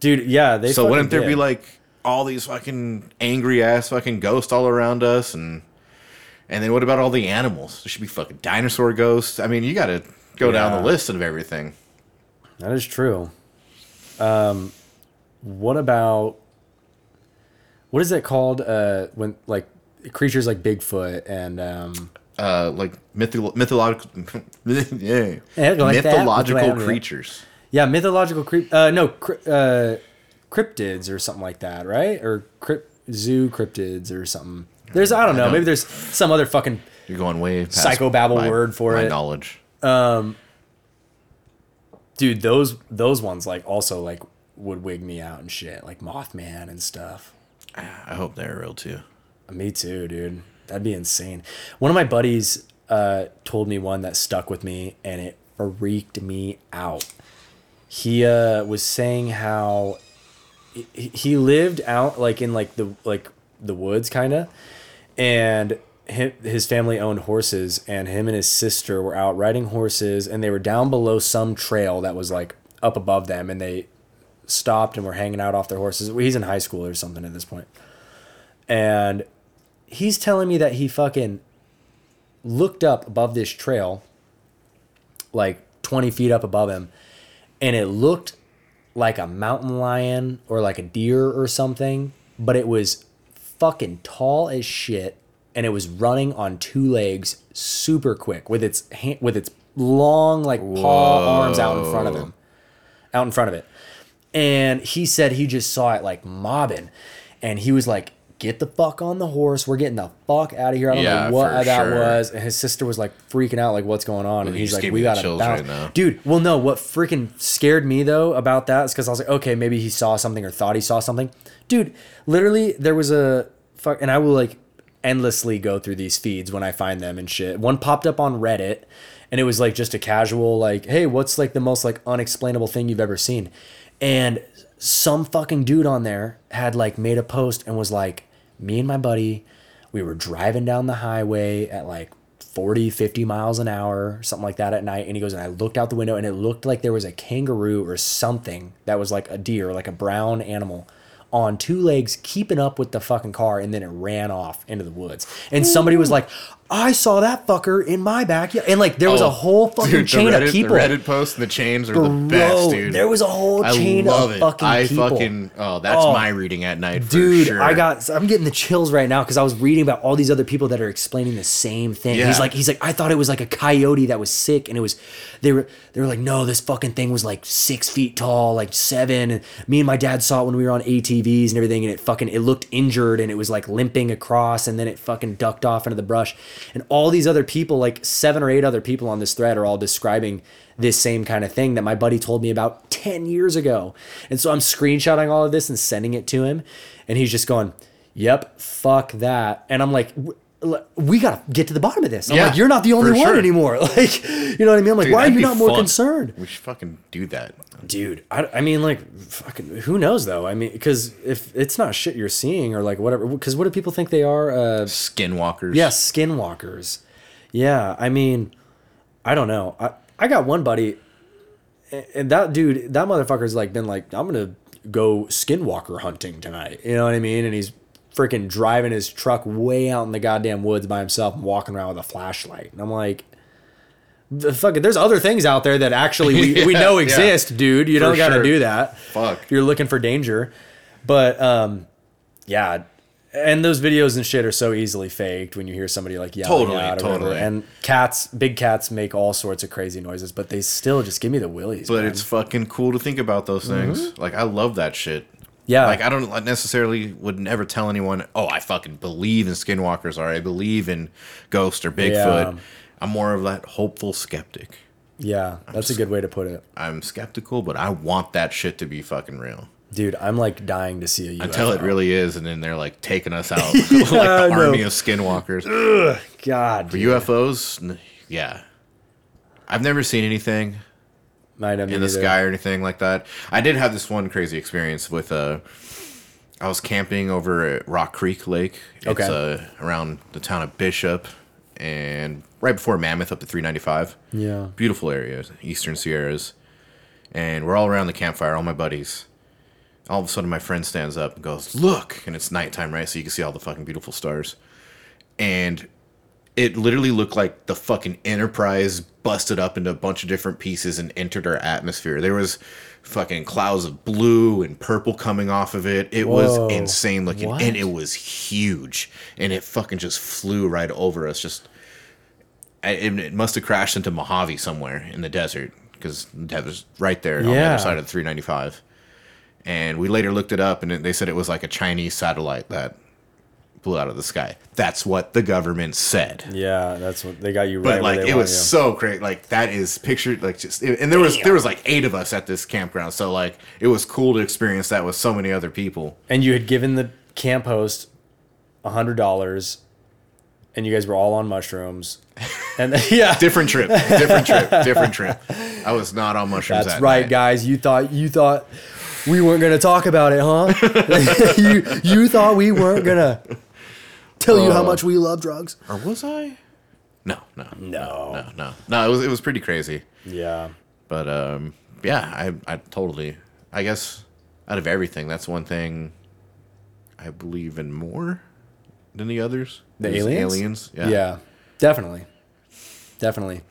Dude, yeah, they. So wouldn't there did. be like all these fucking angry ass fucking ghosts all around us and and then what about all the animals? There should be fucking dinosaur ghosts. I mean, you got to go down the list of everything. That is true. Um, what about what is it called? Uh, when like creatures like Bigfoot and um, Uh, like mytholo- mythological, [laughs] yeah, Yeah, like mythological Yeah. creatures. yeah, mythological creep. Uh, no, cri- uh, cryptids or something like that, right? Or crypt zoo cryptids or something. There's I don't know. don't- Maybe there's some other fucking You're going way past Psychobabble my- word for it. my it. knowledge. dude. Those those ones like also like would wig me out and shit, like Mothman and stuff. I hope they're real too. Me too, dude. That'd be insane. One of my buddies uh, told me one that stuck with me, and it freaked me out. He uh, was saying how he, he lived out like in like the like the woods, kind of, and hi- his family owned horses, and him and his sister were out riding horses, and they were down below some trail that was like up above them, and they stopped and were hanging out off their horses. He's in high school or something at this point and he's telling me that he fucking looked up above this trail like 20 feet up above him and it looked like a mountain lion or like a deer or something but it was fucking tall as shit and it was running on two legs super quick with its hand, with its long like paw arms out in front of him. Out in front of it. And he said he just saw it like mobbing. And he was like get the fuck on the horse. We're getting the fuck out of here. I don't Yeah, know what that sure. was. And his sister was like freaking out like what's going on? And he's like we gotta chills bounce. right dude well no what freaking scared me though about that is because i was like okay maybe he saw something or thought he saw something. Dude literally there was a fuck and i will like endlessly go through these feeds when i find them and shit. One popped up on reddit and it was like just a casual like hey what's like the most like unexplainable thing you've ever seen? And some fucking dude on there had like made a post and was like me and my buddy we were driving down the highway at like 40 50 miles an hour something like that at night and he goes and i looked out the window and it looked like there was a kangaroo or something that was like a deer like a brown animal on two legs keeping up with the fucking car and then it ran off into the woods. And somebody was like I saw that fucker in my backyard, and like there was Oh, a whole [laughs] fucking dude, chain Reddit, of people. The Reddit posts and the chains are the best, dude. there was a whole I chain love of it. fucking I people. fucking oh, that's Oh. my reading at night, for Dude, sure. I got I'm getting the chills right now because I was reading about all these other people that are explaining the same thing. He's like he's like I thought it was like a coyote that was sick and it was they were they were like no this fucking thing was like six feet tall like seven and me and my dad saw it when we were on ATVs and everything and it fucking it looked injured and it was like limping across and then it fucking ducked off into the brush and all these other people like seven or eight other people on this thread are all describing this same kind of thing that my buddy told me about 10 years ago. And so I'm screenshotting all of this and sending it to him. And he's just going, Yep, fuck that. And I'm like, we gotta get to the bottom of this. I'm Yeah, like, you're not the only one sure. anymore. [laughs] Like, you know what I mean? I'm like, Dude, why are you not more fun. concerned? We should fucking do that. Dude, I, I mean, like, fucking, who knows though? I mean, because if it's not shit you're seeing or like whatever, because what do people think they are? Uh, Skinwalkers. yeah, skinwalkers. Yeah, I mean, I don't know. I, I got one buddy, and that dude, that motherfucker's like been like, I'm gonna go skinwalker hunting tonight. You know what I mean? And he's freaking driving his truck way out in the goddamn woods by himself and walking around with a flashlight. And I'm like, the fuck, there's other things out there that actually we, [laughs] we Yeah, know yeah. exist, dude. You For don't gotta sure. do that. Fuck. You're looking for danger. But um yeah. And those videos and shit are so easily faked when you hear somebody like yelling Totally, out or whatever. And cats, big cats make all sorts of crazy noises, but they still just give me the willies. But man. it's fucking cool to think about those things. Like I love that shit. yeah, Like I don't necessarily would never tell anyone, "Oh, I fucking believe in skinwalkers" or "I believe in ghosts or Bigfoot." Yeah. I'm more of that hopeful skeptic. yeah, that's a good way to put it, I'm skeptical, but I want that shit to be fucking real. dude. I'm like dying to see a UFO. Until it really is, and then they're like taking us out [laughs] [laughs] like the know. army of skinwalkers. Ugh, God, For dude. UFOs, yeah. I've never seen anything I know me in the neither. sky or anything like that. I did have this one crazy experience with uh I was camping over at Rock Creek Lake. It's Okay. uh, around the town of Bishop and right before Mammoth up to 395. Yeah, Beautiful area, Eastern Sierras. And we're all around the campfire, all my buddies. All of a sudden my friend stands up and goes, "Look." And it's nighttime, right? So you can see all the fucking beautiful stars. And it literally looked like the fucking Enterprise busted up into a bunch of different pieces and entered our atmosphere. There was fucking clouds of blue and purple coming off of it. It Whoa. was insane looking What? and it was huge and it fucking just flew right over us just it, it must have crashed into Mojave somewhere in the desert because that was right there on the other side of the 395. And we later looked it up, and it, they said it was like a Chinese satellite that blew out of the sky. That's what the government said. yeah, that's what they got you right. But like it was you. so great. Like that is pictured like just and there was there was like eight of us at this campground. So like it was cool to experience that with so many other people. and you had given the camp host a hundred dollars, and you guys were all on mushrooms, and [laughs] yeah, Different trip, different trip, [laughs] different trip. I was not on mushrooms. That's that right, night. guys. You thought you thought we weren't gonna talk about it, huh? [laughs] you you thought we weren't gonna tell you how much we love drugs? Or was I? No, no, No. no, no, no. It was it was pretty crazy. Yeah. But um, yeah, I I totally. I guess out of everything, that's one thing I believe in more than the others. The aliens? Aliens. yeah. Yeah. Definitely. Definitely.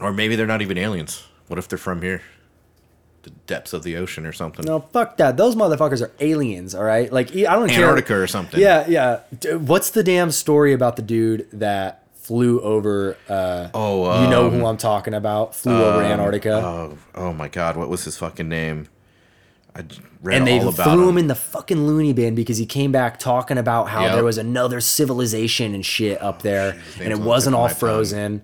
Or maybe they're not even aliens. What if they're from here? The depths of the ocean or something. No, fuck that. Those motherfuckers are aliens, all right? Like I don't care. Antarctica or something. Yeah, yeah. What's the damn story about the dude that flew over uh Oh, you know um, who I'm talking about? Flew over Antarctica. Oh, oh my God! What was his fucking name? I read and they all about threw him. him. in the fucking loony bin because he came back talking about how Yep. there was another civilization and shit up there, his and it wasn't all frozen.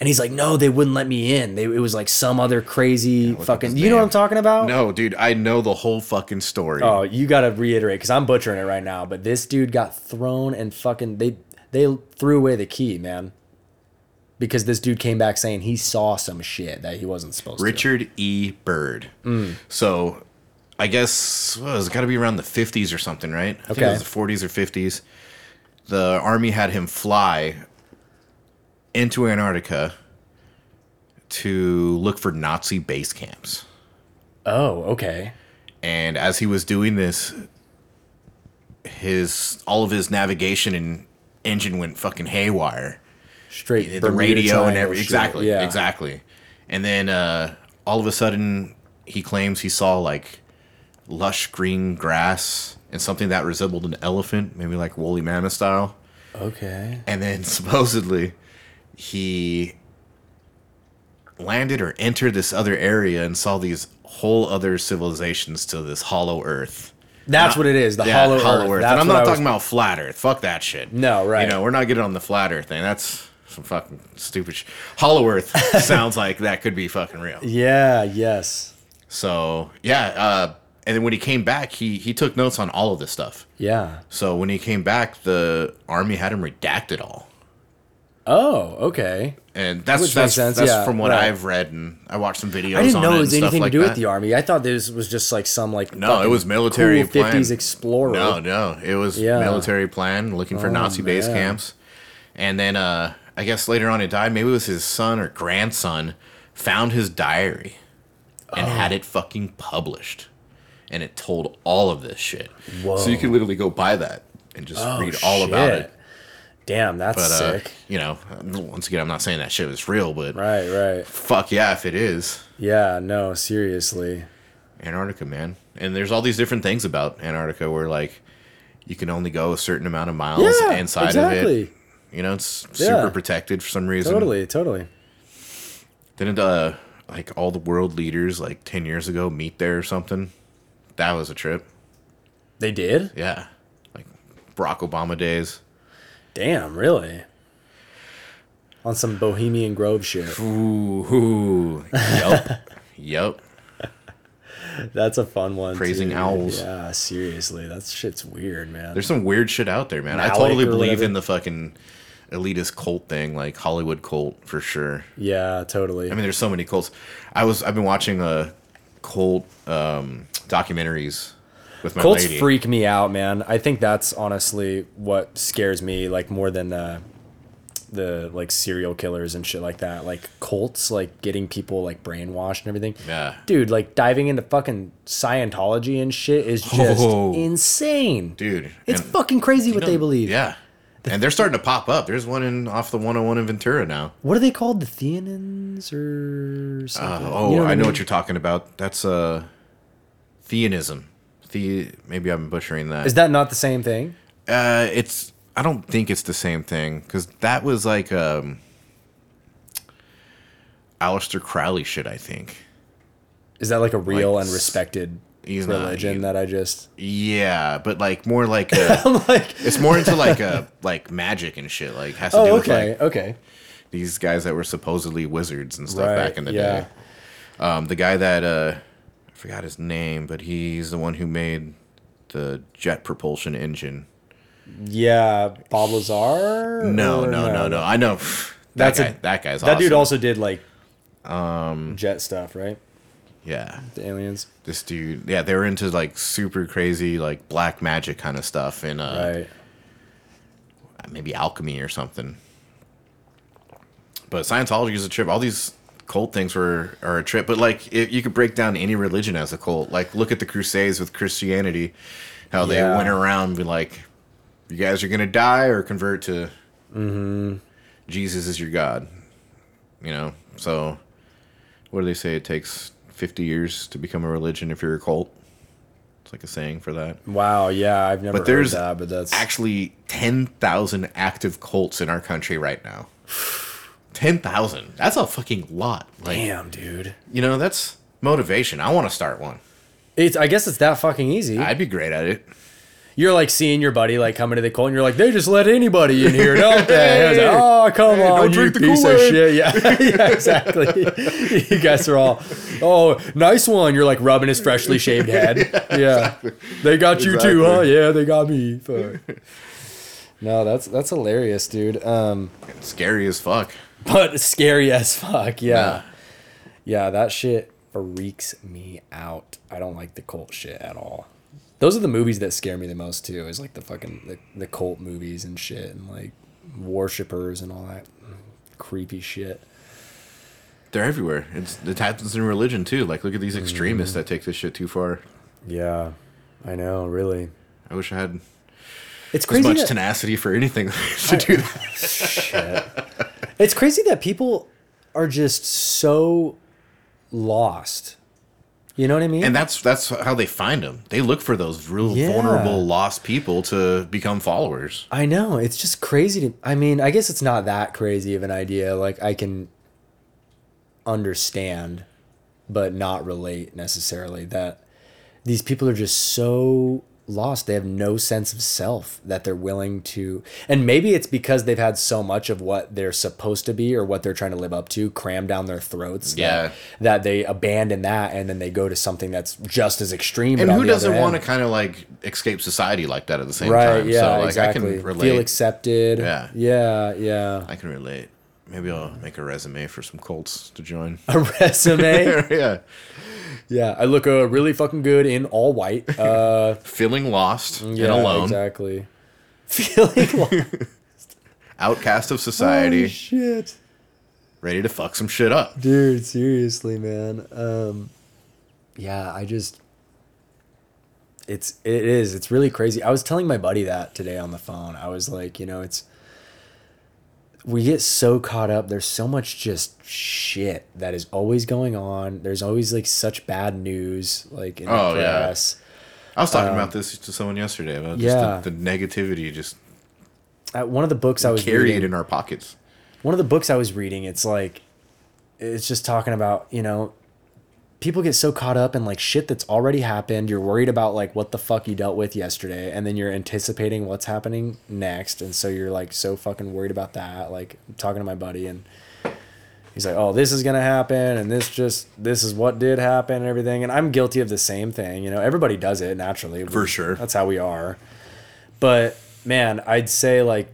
And he's like, "No, they wouldn't let me in. They, it was like some other crazy up fucking. You know what. I'm talking about? No, dude, I know the whole fucking story. Oh, you gotta reiterate because I'm butchering it right now. But this dude got thrown and fucking they they threw away the key, man. Because this dude came back saying he saw some shit that he wasn't supposed to. Richard E. Byrd. Mm. So, I guess well, it's got to be around the 50s or something, right? I think Okay. it was the 40s or 50s. The army had him fly into Antarctica to look for Nazi base camps. Oh, okay. And as he was doing this, his all of his navigation and engine went fucking haywire. Straight the radio and Triangle every exactly, Yeah. exactly. And then uh, all of a sudden, he claims he saw like lush green grass and something that resembled an elephant, maybe like woolly mammoth style. Okay. And then [laughs] supposedly, he landed or entered this other area and saw these whole other civilizations to this hollow Earth. That's what it is. The Yeah, hollow, Earth. That's and I'm not I was- talking about flat Earth. Fuck that shit. No, right. You know, we're not getting on the flat Earth thing. That's some fucking stupid. Sh- Hollow Earth [laughs] sounds like that could be fucking real. Yeah. Yes. So yeah, uh, and then when he came back, he he took notes on all of this stuff. Yeah. So when he came back, the army had him redact it all, Oh. Okay. and that's Which that's makes sense, that's yeah, from what right. I've read, and I watched some videos. I didn't know it was anything like to do that. with the army. I thought this was just like some like No, it was military cool 50s explorer. No, no, it was Yeah. Oh, military plan, looking for Nazi base camps, and then uh, I guess later on he died. Maybe it was his son or grandson found his diary and had Oh. it fucking published, and it told all of this shit. Whoa. So you can literally go buy that and just Oh, read all about it. Damn, that's But uh, sick. you know, once again, I'm not saying that shit was real, but Right. Right. fuck yeah, if it is. Yeah. No. Seriously. Antarctica, man. And there's all these different things about Antarctica where like you can only go a certain amount of miles Yeah. inside exactly. of it. You know, it's Yeah. super protected for some reason. Totally. Totally. Didn't uh like all the world leaders like ten years ago meet there or something? That was a trip. They did. Yeah. Like Barack Obama days. Damn. Really. On some Bohemian Grove shit. Ooh, ooh. Yup. [laughs] yup. That's a fun one. Praising too. owls. Yeah. Seriously, that shit's weird, man. There's some weird shit out there, man. I totally believe in the fucking elitist cult thing, like Hollywood cult for sure. yeah. Totally. I mean, there's so many cults. I was I've been watching uh cult um, documentaries with my Cults lady. freak me out, man. I think that's honestly what scares me, like more than uh, the like serial killers and shit like that. Like cults, like getting people like brainwashed and everything. Yeah. dude, like diving into fucking Scientology and shit is just Oh. insane. dude. it's fucking crazy what you they believe. Yeah. [laughs] And they're starting to pop up. There's one in off the 101 in Ventura now. What are they called? The Theanins or Uh, something? oh, You know I know mean? what you're talking about. That's uh, theanism. The maybe I'm butchering that. Is that not the same thing? Uh, it's I don't think it's the same thing because that was like um, Aleister Crowley shit. I think. Is that like a real Like, and respected he's not- religion he- that I just? Yeah, but like more like a, [laughs] like, it's more into like a like magic and shit. Like has to do oh, with okay, like okay, these guys that were supposedly wizards and stuff right, back in the yeah. day. Um, the guy that uh, I forgot his name, but he's the one who made the jet propulsion engine. Yeah, Bob Lazar. No, Or no, no, no. I know. [sighs] That's that a- guy. that guy's That dude also did like um jet stuff, right? Yeah, The aliens, this dude. Yeah, they were into like super crazy like black magic kind of stuff and uh, right? maybe alchemy or something. But Scientology is a trip. All these cult things were are a trip. But like, it, you could break down any religion as a cult. Like, look at the Crusades with Christianity, how they went around and be like, "You guys are gonna die or convert to Jesus is your God." You know. So, what do they say? It takes fifty years to become a religion if you're a cult. It's like a saying for that. Wow, yeah, I've never But there's heard that, but that's actually 10,000 active cults in our country right now. [sighs] 10,000. That's a fucking lot. Like, damn, dude. you know, that's motivation. I want to start one. It's I guess it's that fucking easy. I'd be great at it. You're like seeing your buddy like coming to the cult, and you're like, they just let anybody in here, don't they? I was like, [laughs] oh, come on, don't you drink the piece of Kool-Aid." shit. Yeah, [laughs] yeah, exactly. [laughs] you guys are all, oh, nice one. You're like rubbing his freshly shaved head. Yeah, they got you too, huh? Yeah, they got me. Fuck. No, that's that's hilarious, dude. Um, Scary as fuck. but scary as fuck. Yeah. Yeah. Yeah, that shit freaks me out. I don't like the cult shit at all. Those are the movies that scare me the most too. Is like the fucking the, the cult movies and shit and like worshippers and all that creepy shit. They're everywhere. It's, it happens in religion too. Like, look at these extremists mm-hmm. that take this shit too far. Yeah, I know. Really. I wish I had. It's as much that- tenacity for anything [laughs] to [laughs] do that. It's crazy that people are just so lost. You know what I mean? And that's that's how they find them. They look for those real Yeah. vulnerable, lost people to become followers. I know. It's just crazy to I mean, I guess it's not that crazy of an idea. Like I can understand but not relate necessarily that these people are just so lost. They have no sense of self that they're willing to and maybe it's because they've had so much of what they're supposed to be or what they're trying to live up to crammed down their throats Yeah. that, that they abandon that and then they go to something that's just as extreme And but who doesn't want to kind of like escape society like that at the same right time? yeah so like exactly I can relate. feel accepted Yeah. yeah yeah I can relate. Maybe I'll make a resume for some cults to join. a resume. [laughs] yeah. Yeah, I look uh, really fucking good in all white. Uh, [laughs] Feeling lost yeah, and alone, exactly. [laughs] Feeling [laughs] lost. outcast of society, Holy shit, ready to fuck some shit up. dude! Seriously, man. Um, yeah, I just. It's it is it's really crazy. I was telling my buddy that today on the phone. I was like, you know, it's we get so caught up. There's so much just shit that is always going on. There's always like such bad news, like in the Oh, yeah. press. I was talking about this to someone yesterday about just Um, yeah. the, the negativity just Uh, one of the books I was carried reading, in our pockets. one of the books I was reading, it's like, it's just talking about, you know, people get so caught up in like shit that's already happened. You're worried about like what the fuck you dealt with yesterday, and then you're anticipating what's happening next, and so you're like so fucking worried about that. Like I'm talking to my buddy, and he's like, "Oh, this is gonna happen, and this just this is what did happen, and everything." And I'm guilty of the same thing. You know, everybody does it naturally. For sure. That's how we are. But man, I'd say like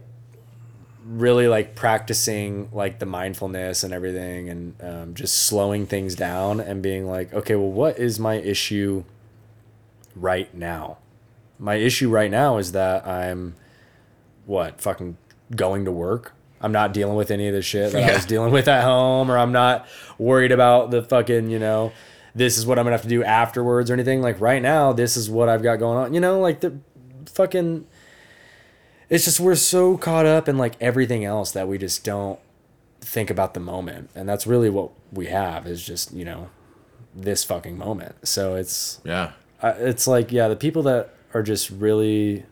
really like practicing like the mindfulness and everything and um, just slowing things down and being like okay well what is my issue right now? My issue right now is that i'm what fucking going to work? I'm not dealing with any of the shit that i was dealing with at home or i'm not worried about the fucking you know this is what i'm gonna have to do afterwards or anything. Like right now this is what i've got going on. You know like the fucking it's just we're so caught up in like everything else that we just don't think about the moment. And that's really what we have is just you know this fucking moment. So it's Yeah. It's like yeah the people that are just really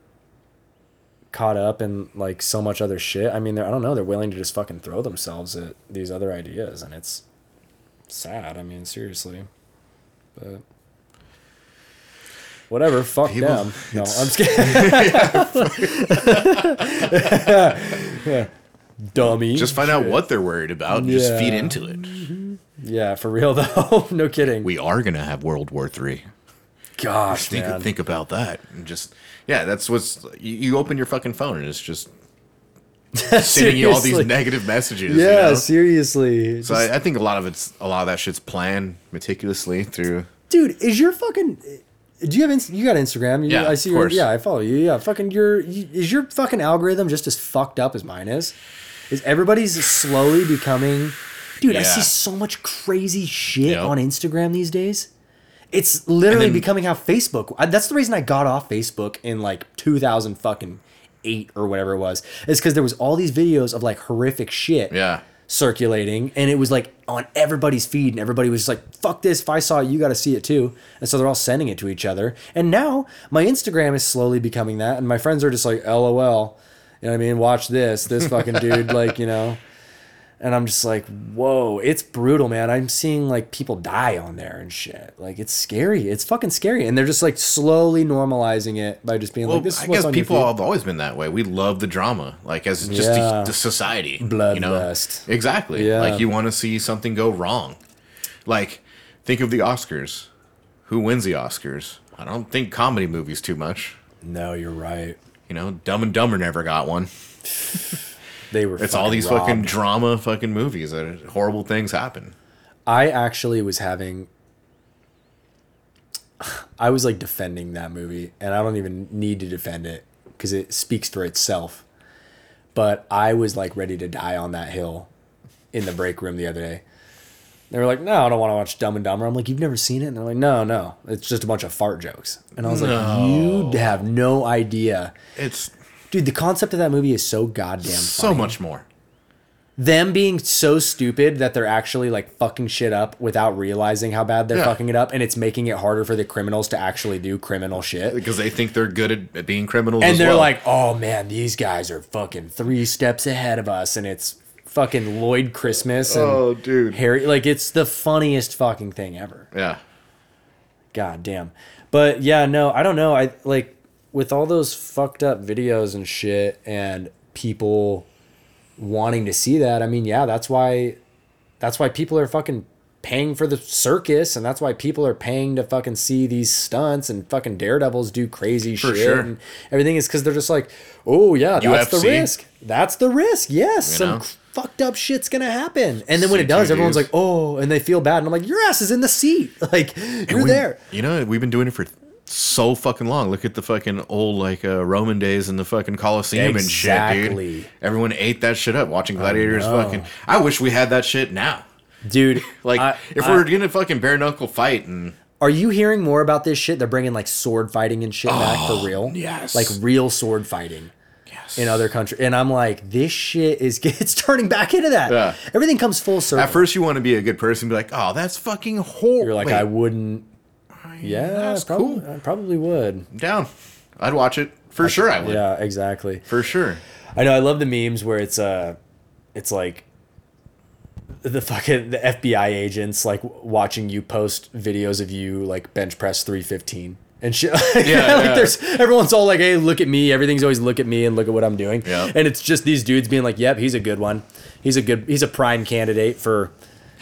caught up in like so much other shit i mean they're, i don't know they're willing to just fucking throw themselves at these other ideas. And it's sad. I mean seriously. But whatever fuck People- them no i'm scared [laughs] dummy Just find out what they're worried about and just feed into it. yeah for real [laughs] though no kidding We are gonna have World War Three. gosh Think man. think about that. And just yeah, that's what's you, you open your fucking phone and it's just [laughs] sending you all these negative messages. yeah you know? seriously So I, I think a lot of it's a lot of that shit's planned meticulously through. dude is your fucking do you have Inst- you got instagram? You, Yeah, i see of your yeah i follow you. Yeah fucking your you, is your fucking algorithm just as fucked up as mine is? Is everybody's slowly becoming dude i see so much crazy shit Yep. on instagram these days. It's literally then- becoming how facebook I, that's the reason i got off facebook in like 2000 fucking 8 or whatever it was is because there was all these videos of like horrific shit. Yeah. Circulating and it was like on everybody's feed and everybody was just like fuck this if i saw it you got to see it too. And so they're all sending it to each other. And now my instagram is slowly becoming that and my friends are just like lol you know what i mean? Watch this this fucking dude [laughs] like you know and i'm just like whoa it's brutal man i'm seeing like people die on there and shit like it's scary it's fucking scary and they're just like slowly normalizing it by just being Well, like this is I what's guess on people have always been that way. We love the drama, like as just Yeah. the, the society, you know. Bloodlust. Exactly. Yeah. Like you want to see something go wrong. Like think of the Oscars. Who wins the Oscars? I don't think comedy movies too much. no you're right You know, Dumb and Dumber never got one. [laughs] they were It's all these fucking drama fucking movies that horrible things happen. I actually was having. [sighs] I was like defending that movie, and I don't even need to defend it because it speaks for itself. But I was like ready to die on that hill in the break room the other day. They were like, "No, I don't want to watch Dumb and Dumber." I'm like, "You've never seen it?" And they're like, "No, no, it's just a bunch of fart jokes." And I was like, "You have no idea." It's Dude, the concept of that movie is so goddamn So funny. much more. Them being so stupid that they're actually like fucking shit up without realizing how bad they're Yeah. fucking it up, and it's making it harder for the criminals to actually do criminal shit. Because they think they're good at, at being criminals. and they're well. like, "Oh man, these guys are fucking three steps ahead of us," and it's fucking Lloyd Christmas and Oh, dude. Harry. Like it's the funniest fucking thing ever. yeah. God damn. But yeah, no, I don't know. I like with all those fucked up videos and shit and people wanting to see that. I mean, yeah, that's why that's why people are fucking paying for the circus and that's why people are paying to fucking see these stunts and fucking daredevils do crazy For shit sure. and everything is cuz they're just like, "Oh, yeah, that's the risk. That's the risk. Yes, You some know? fucked up shit's to happen." And then when it does, everyone's like, "Oh," and they feel bad. And I'm like, "Your ass is in the seat." [laughs] Like, you're We- there. You know, we've been doing it for so fucking long. Look at the fucking old like uh, Roman days in the fucking Coliseum and shit, dude. Everyone ate that shit up watching gladiators. know. Fucking, I wish we had that shit now. Dude, [laughs] Like, I- if I- we are gonna fucking bare knuckle fight and Are you hearing more about this shit? They're bringing like sword fighting and shit back for real. Oh, yes. Like real sword fighting yes. in other countries. And I'm like, this shit is [laughs] it's turning back into that. Yeah. Everything comes full circle. at first you want to be a good person, be like, oh, that's fucking horrible. You're like, I wouldn't. Yeah, that's probably, cool. I probably would. down. I'd watch it for sure. I would Yeah, exactly. for sure. I know. I love the memes where it's uh, it's like the fucking the FBI agents like watching you post videos of you like bench press 315 and shit. [laughs] Yeah, like yeah. there's everyone's all like, "Hey, look at me." Everything's always look at me and look at what I'm doing. Yeah. And it's just these dudes being like, "Yep, he's a good one. He's a good. He's a prime candidate for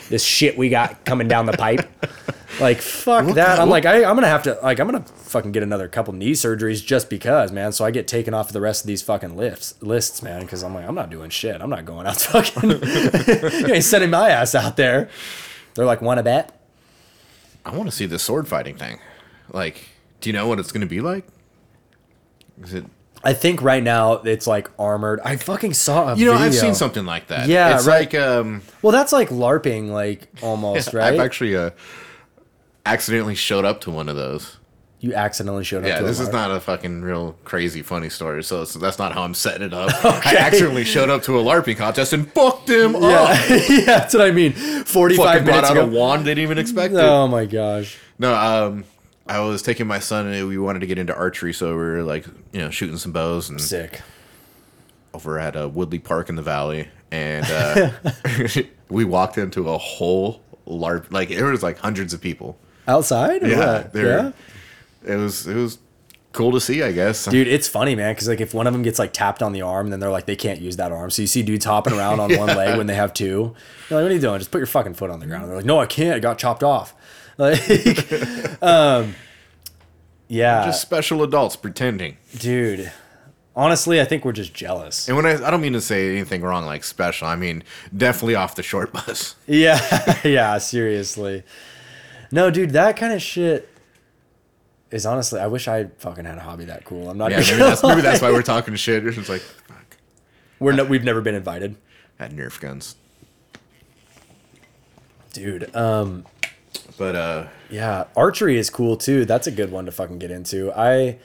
this shit we got coming down the pipe." [laughs] [laughs] Like fuck that! at- I'm like I, I'm gonna have to like I'm gonna fucking get another couple knee surgeries just because, man. So I get taken off the rest of these fucking lists, lists, man. Because I'm like I'm not doing shit. I'm not going out [laughs] fucking. you [laughs] ain't sending my ass out there. They're like, want to bet? I want to see the sword fighting thing. Like, do you know what it's gonna be like? Is it? I think right now it's like armored. I fucking saw a You know, I've seen something like that. Yeah, it's right. like um. Well, that's like LARPing, like almost [laughs] right. I've actually uh, accidentally showed up to one of those. you accidentally showed up. Yeah, to a this is not a fucking real crazy funny story. So it's, that's not how I'm setting it up. [laughs] I accidentally showed up to a LARPing contest and fucked him up. Yeah, [laughs] yeah, that's what I mean. Forty-five Fucking brought minutes out ago. a wand they didn't even expect it. Oh my gosh. No, um, I was taking my son and we wanted to get into archery, so we were like, you know, shooting some bows and Sick. over at uh, Woodley Park in the Valley, and [laughs] uh, we walked into a whole LARP. Like it was like hundreds of people. Outside? Yeah, yeah. It was it was cool to see, I guess. Dude, it's funny, man, because like if one of them gets like tapped on the arm, then they're like they can't use that arm. So you see dudes hopping around on [laughs] one leg when they have two. You're like, what are you doing? Just put your fucking foot on the ground. They're like, no, I can't. It got chopped off. [laughs] Like, [laughs] um, yeah, Just special adults pretending. dude. Honestly, I think we're just jealous. And when I I don't mean to say anything wrong like special, I mean definitely off the short bus. Yeah, yeah, seriously. No, dude, that kind of shit is honestly. I wish I fucking had a hobby that cool. I'm not. Yeah, even maybe that's, maybe that's why we're talking shit. It's just like fuck. we're no, we've never been invited, Had Nerf guns. dude. Um, But uh Yeah, archery is cool too. That's a good one to fucking get into. I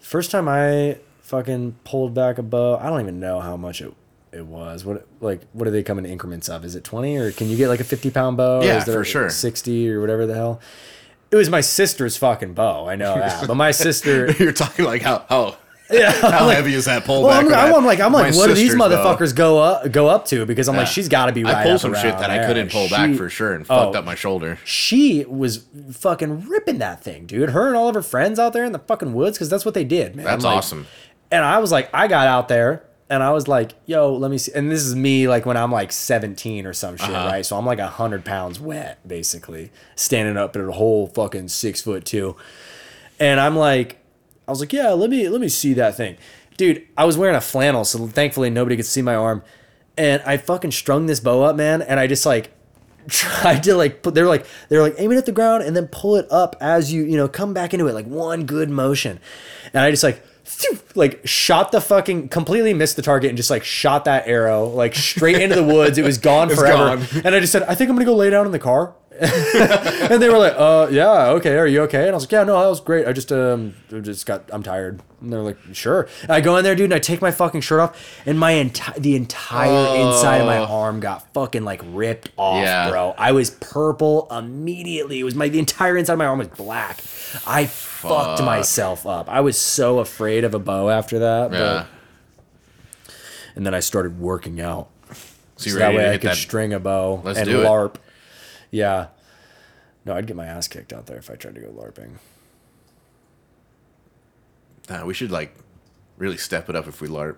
first time I fucking pulled back a bow, I don't even know how much it it was. What like what do they come in increments of? Is it twenty or can you get like a fifty pound bow? Yeah, is there for sure. Sixty or whatever the hell. It was my sister's fucking bow. I know [laughs] that, but my sister. [laughs] you're talking like how how Yeah, [laughs] how like- heavy is that pullback? Well, I'm, I'm. I'm like, I'm like, what do these sister's bow. motherfuckers go up go up to? Because I'm like, she's got to be right. I pulled some shit that I couldn't pull back for sure and Oh. fucked up my shoulder. she was fucking ripping that thing, dude. Her and all of her friends out there in the fucking woods, because that's what they did, man. That's Like, awesome. And I was like, I got out there and I was like, yo, let me see. And this is me like when I'm like 17 or some shit, Uh-huh. right? So I'm like 100 pounds wet, basically, standing up at a whole fucking six foot two. And I'm like, I was like, yeah, let me let me see that thing. Dude, I was wearing a flannel, so thankfully nobody could see my arm. And I fucking strung this bow up, man, and I just like [laughs] tried to like put they're like they're like aim it at the ground and then pull it up as you, you know, come back into it like one good motion. And I just like [laughs] like shot the fucking completely missed the target and just like shot that arrow like straight into the [laughs] woods. It was gone It's forever. gone. And I just said, I think I'm gonna go lay down in the car [laughs] and they were like, "Uh, yeah, okay. Are you okay?" And I was like, "Yeah, no, that was great. I just um, I just got, I'm tired." And they're like, "Sure." And I go in there, dude, and I take my fucking shirt off, and my entire, the entire inside of my arm got fucking like ripped off, Yeah. bro. I was purple immediately. It was my the entire inside of my arm was black. I fucked myself up. I was so afraid of a bow after that. Yeah. But, and then I started working out. So So that way I could that? string a bow Let's and do it. LARP. Yeah. No, I'd get my ass kicked out there if I tried to go LARPing. Nah, we should like really step it up if we LARP.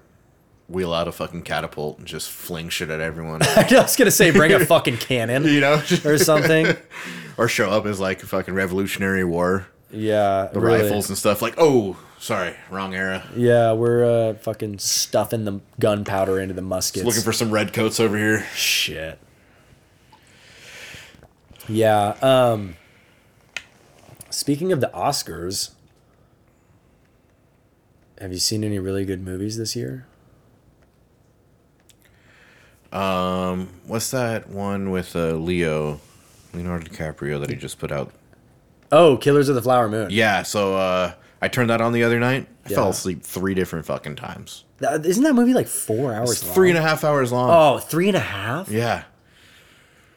Wheel out a fucking catapult and just fling shit at everyone. [laughs] I was gonna say bring a fucking cannon [laughs] you know? or something. [laughs] or show up as like a fucking Revolutionary War. Yeah, The really. rifles and stuff. Like, oh, sorry, wrong era. Yeah, we're uh, fucking stuffing the gunpowder into the muskets. Looking for some red coats over here. shit. Yeah. Um. Speaking of the Oscars, have you seen any really good movies this year? Um, what's that one with uh, Leo, Leonardo DiCaprio that he just put out? Oh, Killers of the Flower Moon. Yeah, so uh, I turned that on the other night. I Yeah. fell asleep three different fucking times. That- Isn't that movie like four hours It's long? three and a half hours long. Oh, three and a half? Yeah.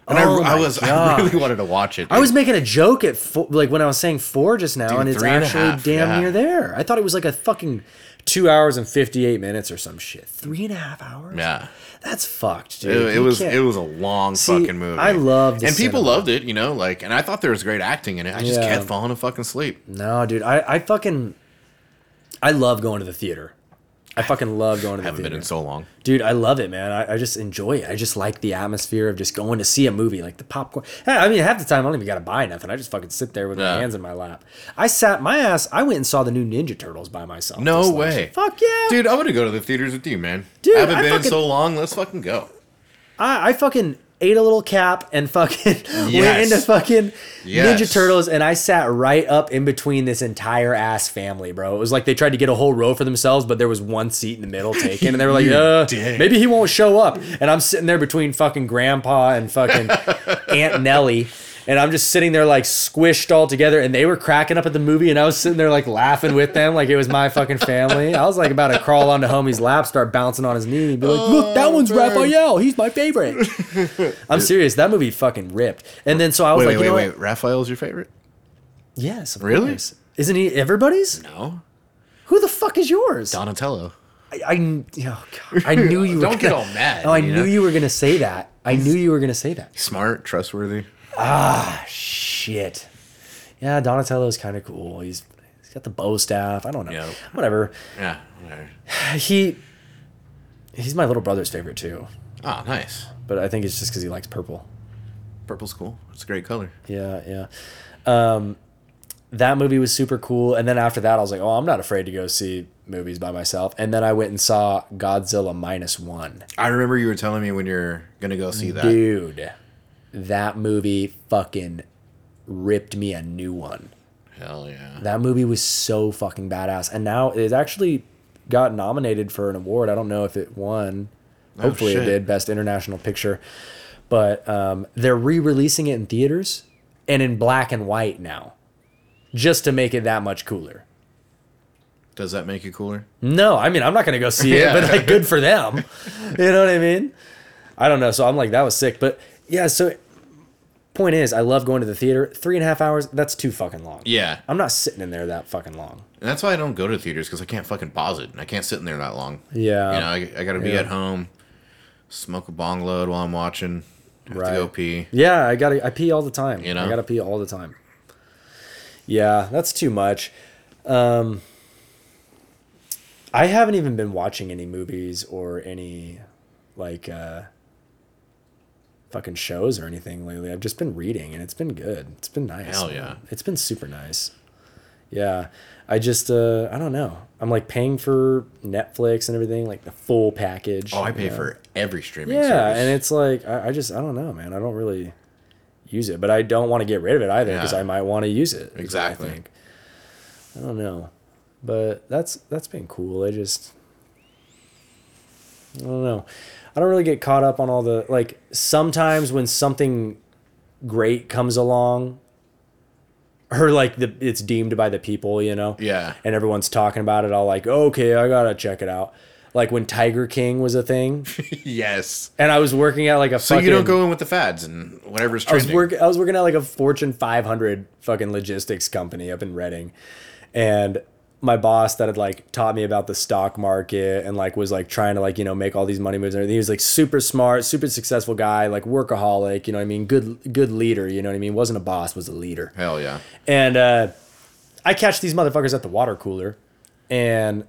And Oh I, I was, I really wanted to watch it. I was making a joke at four, like when I was saying four just now, Dude, and it's and actually damn yeah. near there. I thought it was like a fucking two hours and fifty eight minutes or some shit. Three and a half hours. Yeah. that's fucked, dude. It, it was can't- it was a long See, fucking movie. I loved and people cinema. loved it, you know, like, and I thought there was great acting in it. I just Yeah. kept falling to fucking sleep. No, dude, I I fucking I love going to the theater. I fucking love going to the Haven't theater. been in so long. Dude, I love it, man. I, I just enjoy it. I just like the atmosphere of just going to see a movie, like the popcorn. Hey, I mean, half the time I don't even gotta buy nothing. I just fucking sit there with Yeah. my hands in my lap. I sat my ass. I went and saw the new Ninja Turtles by myself. No last way. Fuck yeah, Dude, I want to go to the theaters with you, man. Dude, I haven't I been in so long. Let's fucking go. I, I fucking ate a little cap and fucking [laughs] went Yes. into fucking Yes. Ninja Turtles, and I sat right up in between this entire ass family, bro. It was like they tried to get a whole row for themselves, but there was one seat in the middle [laughs] taken, and they were like, "Uh, maybe he won't show up." And I'm sitting there between fucking Grandpa and fucking [laughs] Aunt Nellie. And I'm just sitting there like squished all together, and they were cracking up at the movie, and I was sitting there like laughing with them, like it was my fucking family. I was like about to crawl onto homie's lap, start bouncing on his knee, and be like, "Look, that oh, one's man. Raphael. He's my favorite." I'm [laughs] serious. That movie fucking ripped. And then so I was Wait, like, wait, you know wait, what? wait. Raphael's your favorite? Yes, of Really? course. Isn't he everybody's? No. Who the fuck is yours? Donatello. I, I, oh God, I knew you [laughs] were Don't get gonna- all mad, Oh, I you knew know? you were gonna say that. I knew you were gonna say that. Smart, trustworthy. Shit. Yeah, Donatello's kind of cool. He's he's got the bow staff. I don't know. Yeah. Whatever. Yeah. whatever. [sighs] He he's my little brother's favorite too. Oh, nice. But I think it's just because he likes purple. Purple's cool. It's a great color. Yeah, yeah. Um, that movie was super cool. And then after that, I was like, oh, I'm not afraid to go see movies by myself. And then I went and saw Godzilla minus one. I remember you were telling me when you're gonna go see that. Dude, that movie fucking ripped me a new one. Hell yeah. That movie was so fucking badass. And now it actually got nominated for an award. I don't know if it won. Hopefully it did. Best International Picture. But um, they're re releasing it in theaters and in black and white now. Just to make it that much cooler. Does that make it cooler? No, I mean I'm not gonna go see it, [laughs] Yeah. but like good for them. [laughs] You know what I mean? I don't know. So I'm like, that was sick. But yeah, so point is, I love going to the theater. Three and a half hours, that's too fucking long. Yeah. I'm not sitting in there that fucking long. And that's why I don't go to theaters because I can't fucking pause it. I can't sit in there that long. Yeah. You know, I, I got to be Yeah. at home, smoke a bong load while I'm watching, have Right. to go pee. Yeah, I gotta I pee all the time. You know? I gotta pee all the time. Yeah, that's too much. Um I haven't even been watching any movies or any like uh fucking shows or anything lately. I've just been reading and it's been good. It's been nice. Hell man. yeah. It's been super nice. Yeah. I just uh I don't know. I'm like paying for Netflix and everything, like the full package. Oh, I you pay know? for every streaming Yeah, service. and it's like I, I just I don't know, man. I don't really use it, but I don't want to get rid of it either because Yeah. I might want to use it. Exactly. I think. I don't know, but that's that's been cool. I just I don't know. I don't really get caught up on all the like. Sometimes when something great comes along, or like the it's deemed by the people, you know. Yeah. And everyone's talking about it. All like, okay, I gotta check it out. Like when Tiger King was a thing, [laughs] yes. and I was working at like a So fucking. you don't go in with the fads and whatever's I was trending. working. I was working at like a Fortune 500 fucking logistics company up in Reading, and my boss that had like taught me about the stock market and like was like trying to like you know make all these money moves and everything. He was like super smart, super successful guy, like workaholic. You know what I mean? Good good leader. You know what I mean? Wasn't a boss, was a leader. Hell yeah. And uh, I catch these motherfuckers at the water cooler, and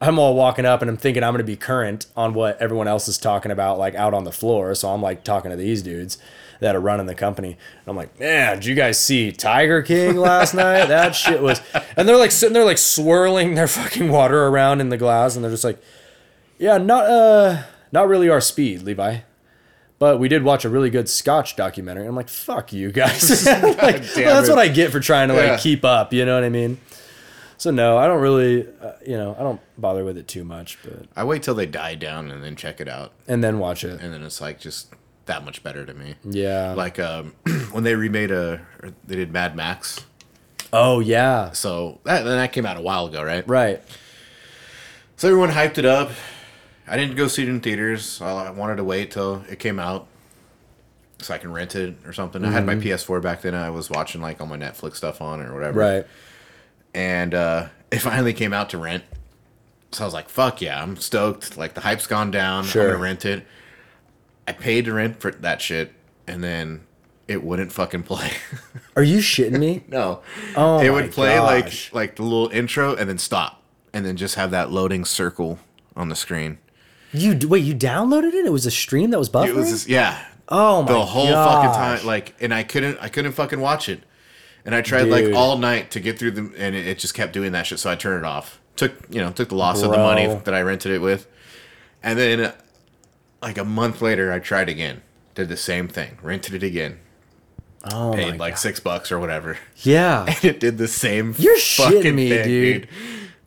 I'm all walking up and I'm thinking I'm gonna be current on what everyone else is talking about, like out on the floor. So I'm like talking to these dudes that are running the company. And I'm like, man, did you guys see Tiger King last [laughs] night? That shit was. And they're like sitting there like swirling their fucking water around in the glass, and they're just like, yeah, not uh, not really our speed, Levi. But we did watch a really good Scotch documentary. I'm like, fuck you guys. [laughs] [laughs] like, well, that's what I get for trying to like Yeah. keep up. You know what I mean? So no, I don't really, uh, you know, I don't bother with it too much, but I wait till they die down and then check it out, and then watch it. and then it's like just that much better to me. Yeah. Like um, [clears throat] when they remade a, or they did Mad Max. oh yeah. So that then that came out a while ago, right? Right. So everyone hyped it up. I didn't go see it in theaters. I wanted to wait till it came out so I can rent it or something. I had my PS4 back then. I was watching like all my Netflix stuff on or whatever. Right. And uh, it finally came out to rent. So I was like, fuck yeah, I'm stoked. Like the hype's gone down. Sure. I'm gonna rent it. I paid to rent for that shit and then it wouldn't fucking play. [laughs] Are you shitting me? [laughs] no. Oh it would play gosh. like like the little intro and then stop. And then just have that loading circle on the screen. You wait. You downloaded it? It was a stream that was buffering. It was just, yeah. oh my god. the whole gosh. fucking time like and I couldn't I couldn't fucking watch it. And I tried like all night to get through the and it, it just kept doing that shit so I turned it off. Took, you know, took the loss of the money that I rented it with. And then like a month later I tried again. Did the same thing. Rented it again. Oh my Paid like 6 bucks or whatever. Yeah. [laughs] And it did the same You're shitting me, thing, dude.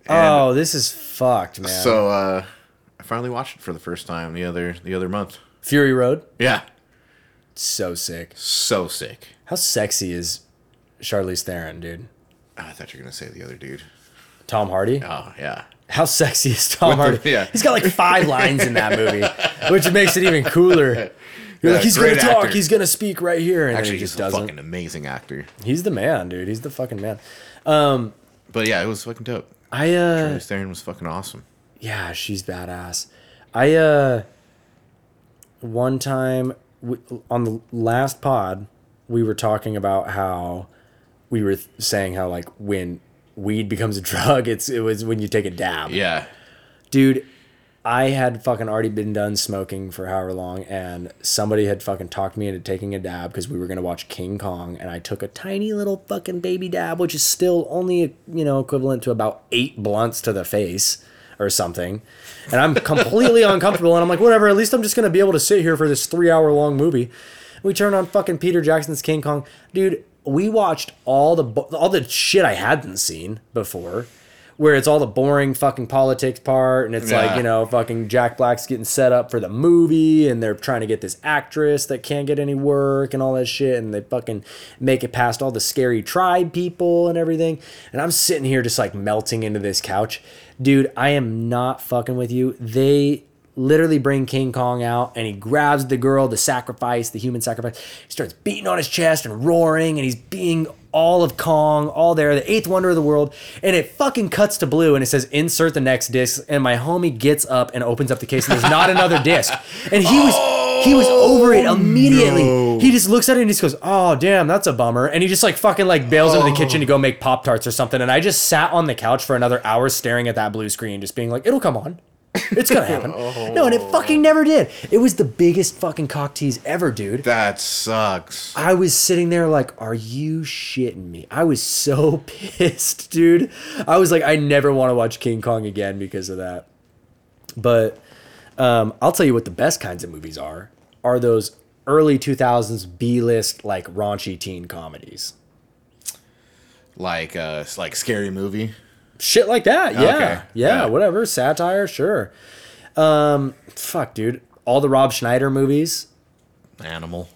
oh, this is fucked, man. So uh I finally watched it for the first time the other the other month. Fury Road, Yeah. so sick. So sick. How sexy is Charlize Theron, dude? Oh, I thought you were gonna say the other dude. Tom Hardy. Oh yeah. How sexy is Tom With the- Hardy? yeah. He's got like five [laughs] lines in that movie, which makes it even cooler. You're Yeah, like, he's gonna talk, actor. he's gonna speak right here, and Actually, he he's just a doesn't. fucking amazing actor. He's the man, dude. He's the fucking man. Um, But yeah, it was fucking dope. I uh, Charlize Theron was fucking awesome. yeah, she's badass. I uh, one time we, on the last pod, we were talking about how we were saying how like when weed becomes a [laughs] drug, it's it was when you take a dab. Yeah. dude i had fucking already been done smoking for however long and somebody had fucking talked me into taking a dab because we were going to watch king kong and i took a tiny little fucking baby dab which is still only you know equivalent to about eight blunts to the face or something and i'm completely [laughs] uncomfortable and i'm like whatever at least i'm just going to be able to sit here for this three hour long movie we turn on fucking peter jackson's king kong dude we watched all the all the shit i hadn't seen before where it's all the boring fucking politics part and it's like you know fucking jack black's getting set up for the movie and they're trying to get this actress that can't get any work and all that shit and they fucking make it past all the scary tribe people and everything. And i'm sitting here just like melting into this couch. Dude i am not fucking with you. They literally bring king kong out and he grabs the girl the sacrifice the human sacrifice he starts beating on his chest and roaring and he's being all of Kong, all there, the eighth wonder of the world, and it fucking cuts to blue and it says insert the next disc, and my homie gets up and opens up the case and there's not another disc. And he was he was over it oh, immediately. no. He just looks at it and he just goes, Oh damn, that's a bummer. And he just like fucking like bails into the oh. kitchen to go make Pop Tarts or something. And I just sat on the couch for another hour staring at that blue screen, just being like, It'll come on. [laughs] It's gonna happen. No, and it fucking never did. It was the biggest fucking cock tease ever, dude. That sucks. I was sitting there like, are you shitting me? I was so [laughs] pissed, dude. I was like, I never want to watch King Kong again because of that. But um, I'll tell you what the best kinds of movies are are those early 2000s B-list like raunchy teen comedies. Like uh like scary movie. Shit like that. Yeah. Okay. Yeah, Yeah. whatever. Satire, sure. Um fuck, dude. All the Rob Schneider movies. Animal.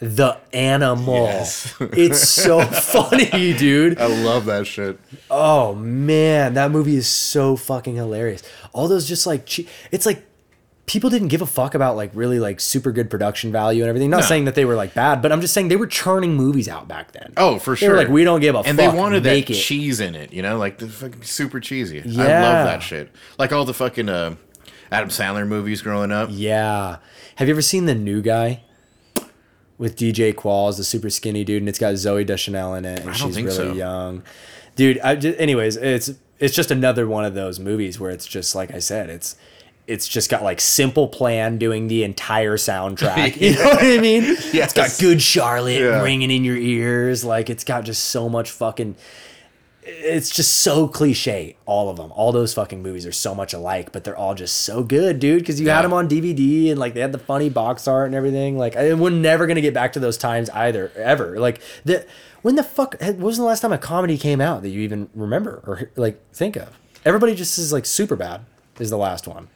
the animal. Yes. [laughs] it's so [laughs] funny, dude. I love that shit. Oh man, that movie is so fucking hilarious. All those just like che- it's like people didn't give a fuck about like really like super good production value and everything. Not No. saying that they were like bad, but I'm just saying they were churning movies out back then. Oh, for They sure. were like, we don't give a and fuck. And they wanted that make it. cheese in it, you know, like the fucking super cheesy. I love that shit. Like all the fucking uh, Adam Sandler movies growing up. Yeah. Have you ever seen the new guy with DJ Qualls, the super skinny dude, and it's got Zooey Deschanel in it, and she's really so. young, dude. I just, anyways, it's it's just another one of those movies where it's just like I said, it's it's just got like simple plan doing the entire soundtrack. [laughs] You know what I mean? Yeah, It's got good Charlotte Yeah. ringing in your ears. Like it's got just so much fucking. It's just so cliche. All of them, all those fucking movies are so much alike, but they're all just so good, dude. Because you had them on DVD and like they had the funny box art and everything. Like I, we're never gonna get back to those times either, ever. Like the when the fuck eh, when was the last time a comedy came out that you even remember or like think of? Everybody just is like super bad is the last one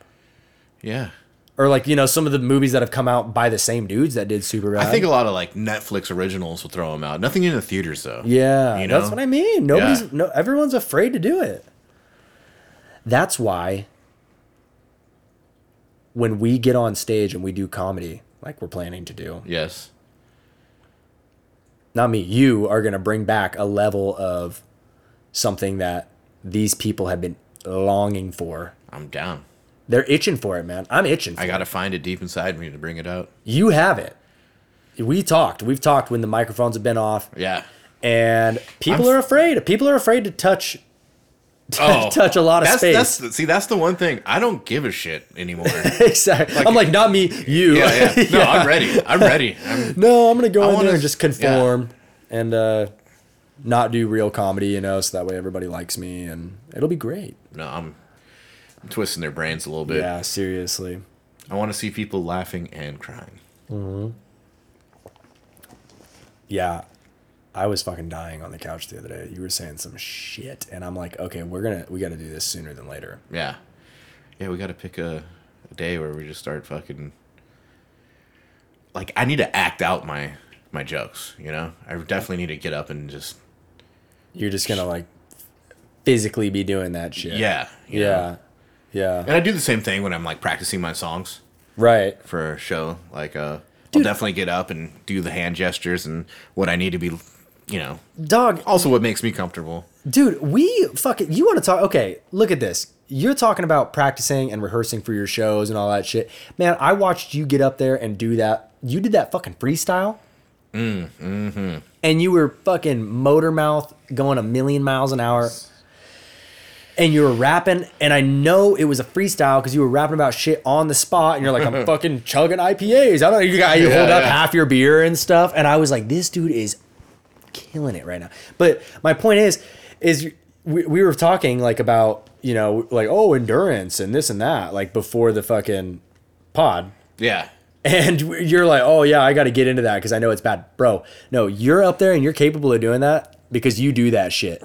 Yeah. or like you know some of the movies that have come out by the same dudes that did super. I think a lot of like Netflix originals will throw them out. Nothing in the theaters though. yeah, you know? that's what I mean. Nobody's Yeah. no everyone's afraid to do it. That's why when we get on stage and we do comedy like we're planning to do, Yes. not me, you are going to bring back a level of something that these people have been longing for. I'm down. They're itching for it, man. I'm itching. For I gotta find it deep inside me to bring it out. You have it. We talked. We've talked when the microphones have been off. Yeah. and people I'm- are afraid. People are afraid to touch [laughs] Oh, touch a lot of that's, space. That's see, that's the one thing I don't give a shit anymore. [laughs] exactly. I'm like, not me, you. yeah, yeah. [laughs] No, I'm ready. I'm ready. I'm, No, I'm gonna go I in wanna- there and just conform and uh, not do real comedy, you know, so that way everybody likes me and it'll be great. no, I'm, I'm twisting their brains a little bit. Yeah, seriously. I want to see people laughing and crying. Mm-hmm. Yeah. I was fucking dying on the couch the other day. You were saying some shit, and I'm like, okay, we're gonna we got to do this sooner than later. Yeah, yeah. We got to pick a, a day where we just start fucking. Like I need to act out my my jokes. You know, I definitely need to get up and just You're just gonna like physically be doing that shit. yeah, Yeah. know? Yeah. Yeah. And I do the same thing when I'm like practicing my songs Right. for a show. Like, uh, Dude. I'll definitely get up and do the hand gestures and what I need to be, you know, Dog, also what makes me comfortable. Dude, we fucking you want to talk okay, look at this. You're talking about practicing and rehearsing for your shows and all that shit. Man, I watched you get up there and do that. You did that fucking freestyle. Mm, mm-hmm. And you were fucking motor mouth going a million miles an hour. And you were rapping, and I know it was a freestyle because you were rapping about shit on the spot, and you're like, I'm [laughs] fucking chugging IPAs. I don't know, you got you hold Yeah, up yeah. half your beer and stuff. And I was like, this dude is killing it right now. But my point is, is we, we were talking like about you know like oh endurance and this and that like before the fucking pod, Yeah. and you're like oh yeah I got to get into that because I know it's bad, bro. No, you're up there and you're capable of doing that because you do that shit.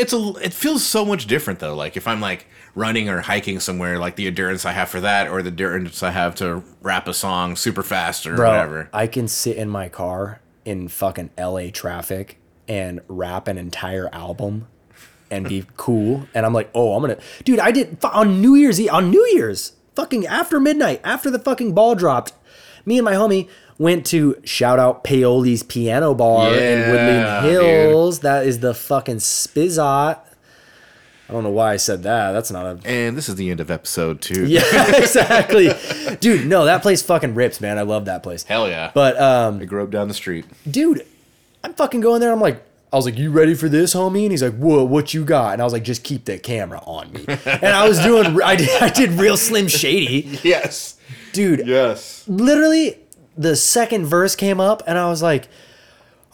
It's a, it feels so much different though. Like if I'm like running or hiking somewhere, like the endurance I have for that or the endurance I have to rap a song super fast or Bro, whatever. I can sit in my car in fucking LA traffic and rap an entire album and be [laughs] cool. And I'm like, oh, I'm gonna, dude. I did on New Year's Eve, on New Year's, fucking after midnight, after the fucking ball dropped. Me and my homie went to shout out Paoli's Piano Bar in Yeah, Woodland dude. Hills. That is the fucking Spizot. I don't know why I said that. That's not a And this is the end of episode two. yeah, [laughs] [laughs] exactly, dude. No, that place fucking rips, man. I love that place. Hell yeah. But um, I grew up down the street. dude, I'm fucking going there. I'm like, I was like, you ready for this, homie? And he's like, whoa, what you got? And I was like, just keep the camera on me. [laughs] And I was doing, I did, I did real Slim Shady, Yes. dude. Yes. Literally, the second verse came up, and I was like,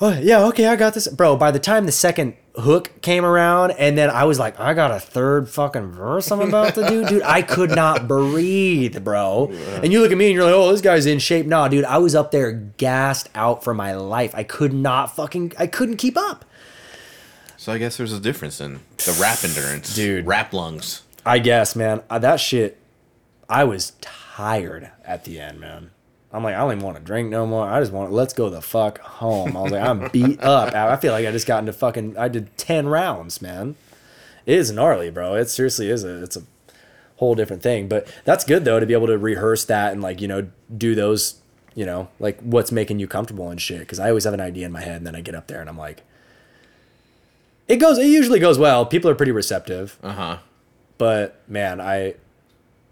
oh yeah, okay, I got this, bro. By the time the second hook came around, and then I was like, I got a third fucking verse I'm about to do, dude. I could not breathe, bro. And you look at me and you're like, oh, this guy's in shape. Nah, dude, I was up there gassed out for my life. I could not fucking, I couldn't keep up. So I guess there's a difference in the rap endurance. Dude. Rap lungs. I guess, man. Uh, that shit, I was tired at the end, man. I'm like, I don't even want to drink no more. I just want to, let's go the fuck home. I was like, I'm beat up. I feel like I just got into fucking. I did ten rounds, man. It is gnarly, bro. It seriously is a. It's a whole different thing. But that's good though to be able to rehearse that and like you know do those you know like what's making you comfortable and shit. Because I always have an idea in my head and then I get up there and I'm like, it goes. It usually goes well. People are pretty receptive. Uh huh. But man, I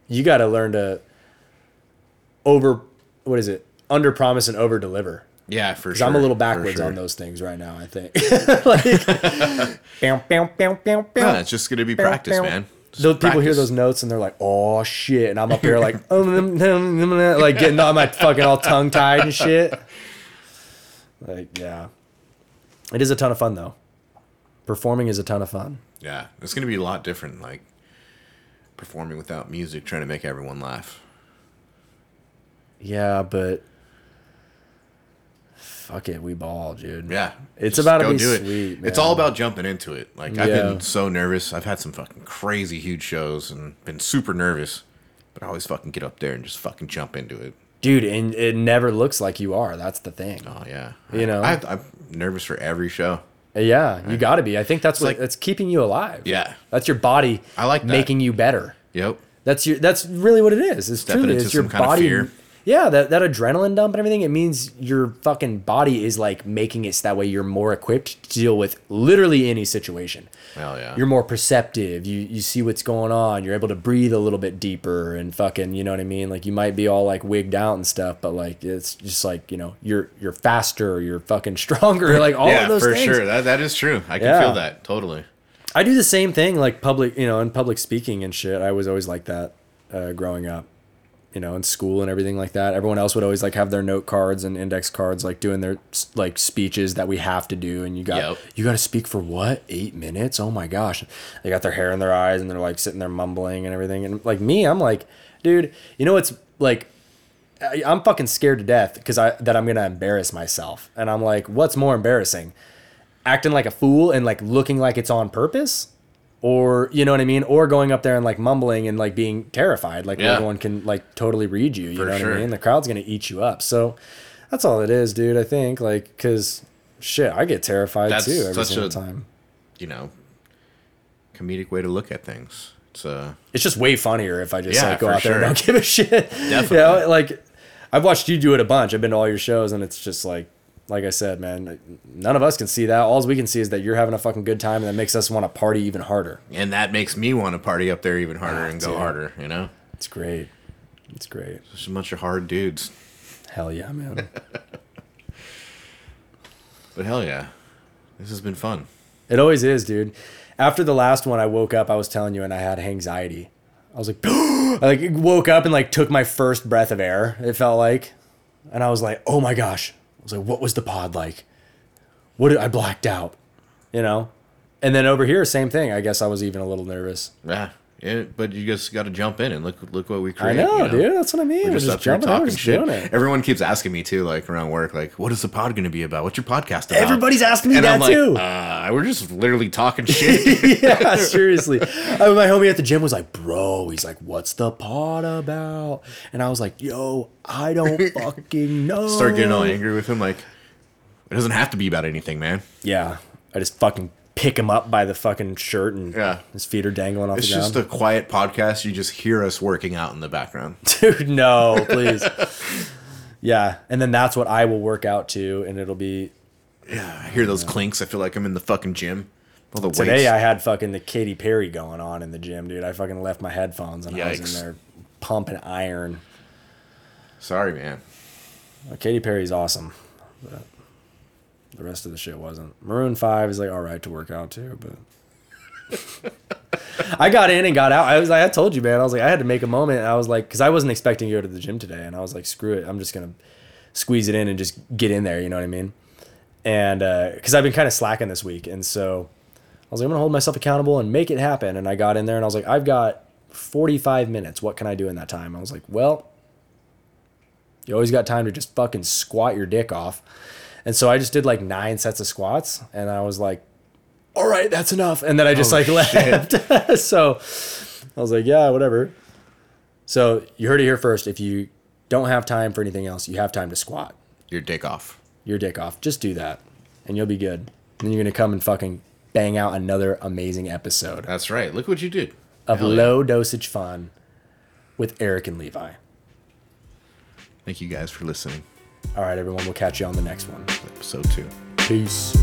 you got to learn to over what is it? Under promise and over deliver. Yeah, for Because sure. I'm a little backwards sure. on those things right now. I think. [laughs] like, bam, bam, bam, bam, Yeah, bam. it's just gonna be practice, man. Those people hear those notes and they're like, "Oh shit!" and I'm up here like, [laughs] um, um, um, like getting all my fucking all tongue tied and shit. Like, yeah, it is a ton of fun though. Performing is a ton of fun. Yeah, it's gonna be a lot different. Like performing without music, trying to make everyone laugh. Yeah, but fuck it, we ball, dude. Yeah, It's about to be do it. sweet, It's all about jumping into it. Like I've Yeah. been so nervous. I've had some fucking crazy huge shows and been super nervous, but I always fucking get up there and just fucking jump into it. dude, and it never looks like you are. That's the thing. Oh yeah, You know? I, I'm nervous for every show. Uh, yeah, you got to be. I think that's what like- that's keeping you alive. Yeah. that's your body. I like that. making you better. Yep. That's your. That's really what it is. It's Stepping into it's your some kind of body. Yeah, that that adrenaline dump and everything. It means your fucking body is like making it so that way you're more equipped to deal with literally any situation. Hell yeah. You're more perceptive. You you see what's going on. You're able to breathe a little bit deeper and fucking. You know what I mean? Like you might be all like wigged out and stuff, but like it's just like you know you're you're faster. You're fucking [laughs] stronger. Like all yeah, of those things. for things. sure. That that is true. I can Yeah. feel that totally. I do the same thing, like public, you know, in public speaking and shit. I was always like that uh, growing up, you know, in school and everything like that. Everyone else would always like have their note cards and index cards, like doing their like speeches that we have to do. And you got Yep. you got to speak for what eight minutes? Oh my gosh! They got their hair in their eyes and they're like sitting there mumbling and everything. And like me, I'm like, dude, you know what's like. I'm fucking scared to death because I that I'm gonna embarrass myself, and I'm like, what's more embarrassing? acting like a fool and like looking like it's on purpose or you know what i mean or going up there and like mumbling and like being terrified like Yeah. everyone can like totally read you you For know what sure. i mean the crowd's gonna eat you up so that's all it is dude i think like because shit i get terrified That's too every single a- time You know, comedic way to look at things. It's uh it's just way funnier if i just Yeah, like go out there and don't [laughs] give a shit Definitely. you know like i've watched you do it a bunch i've been to all your shows and it's just like like I said, man, none of us can see that. All we can see is that you're having a fucking good time, and that makes us want to party even harder. and that makes me want to party up there even harder ah, and go dude. harder, you know? It's great. It's great. Just a bunch of hard dudes. Hell yeah, man. [laughs] But hell yeah. This has been fun. it always is, dude. After the last one, I woke up. I was telling you, and I had anxiety. I was like, [gasps] I like woke up and like took my first breath of air. It felt like, and I was like, oh my gosh. Was like, what was the pod like? What did I blacked out? You know. And then over here, same thing. I guess I was even a little nervous. Yeah. But you just got to jump in and look look what we I create. know, you know? dude. That's what I mean. We're We're just, jumping. in, just shit. Everyone keeps asking me too, like around work, like, "What is the pod going to be about? What's your podcast about?" Everybody's asking me and that I'm like, too. Uh, we're just literally talking [laughs] shit. yeah, seriously. I, my homie at the gym was like, "Bro," he's like, "What's the pod about?" And I was like, "Yo, I don't [laughs] fucking know." Start getting all angry with him, like, it doesn't have to be about anything, man. Yeah, I just fucking pick him up by the fucking shirt and Yeah. his feet are dangling off It's the ground. It's just a quiet podcast. You just hear us working out in the background. [laughs] Dude, no, please. yeah, and then that's what I will work out to, and it'll be Yeah, I hear those clinks. I feel like I'm in the fucking gym. All the today. weights. I had fucking the Katy Perry going on in the gym, dude. I fucking left my headphones and I was in there pumping iron. Sorry, man. Uh, Katy Perry's awesome, but the rest of the shit wasn't. Maroon Five is like all right to work out too, but [laughs] I got in and got out. I was like, I told you, man. I was like, I had to make a moment. I was like, because I wasn't expecting to go to the gym today, and I was like, screw it, I'm just gonna squeeze it in and just get in there. You know what I mean? And uh, because I've been kind of slacking this week, and so I was like, I'm gonna hold myself accountable and make it happen. And I got in there, and I was like, I've got 45 minutes. What can I do in that time? I was like, well. You always got time to just fucking squat your dick off. And so I just did like nine sets of squats and I was like, all right, that's enough. And then I just Oh, like left. [laughs] so I was like, yeah, whatever. So you heard it here first. If you don't have time for anything else, you have time to squat. Your dick off. Your dick off. Just do that, and you'll be good. And you're gonna come and fucking bang out another amazing episode That's right. Look what you did. of Hell yeah. low dosage fun with Eric and Levi. Thank you guys for listening. All right, everyone. We'll catch you on the next one. Episode two. Peace.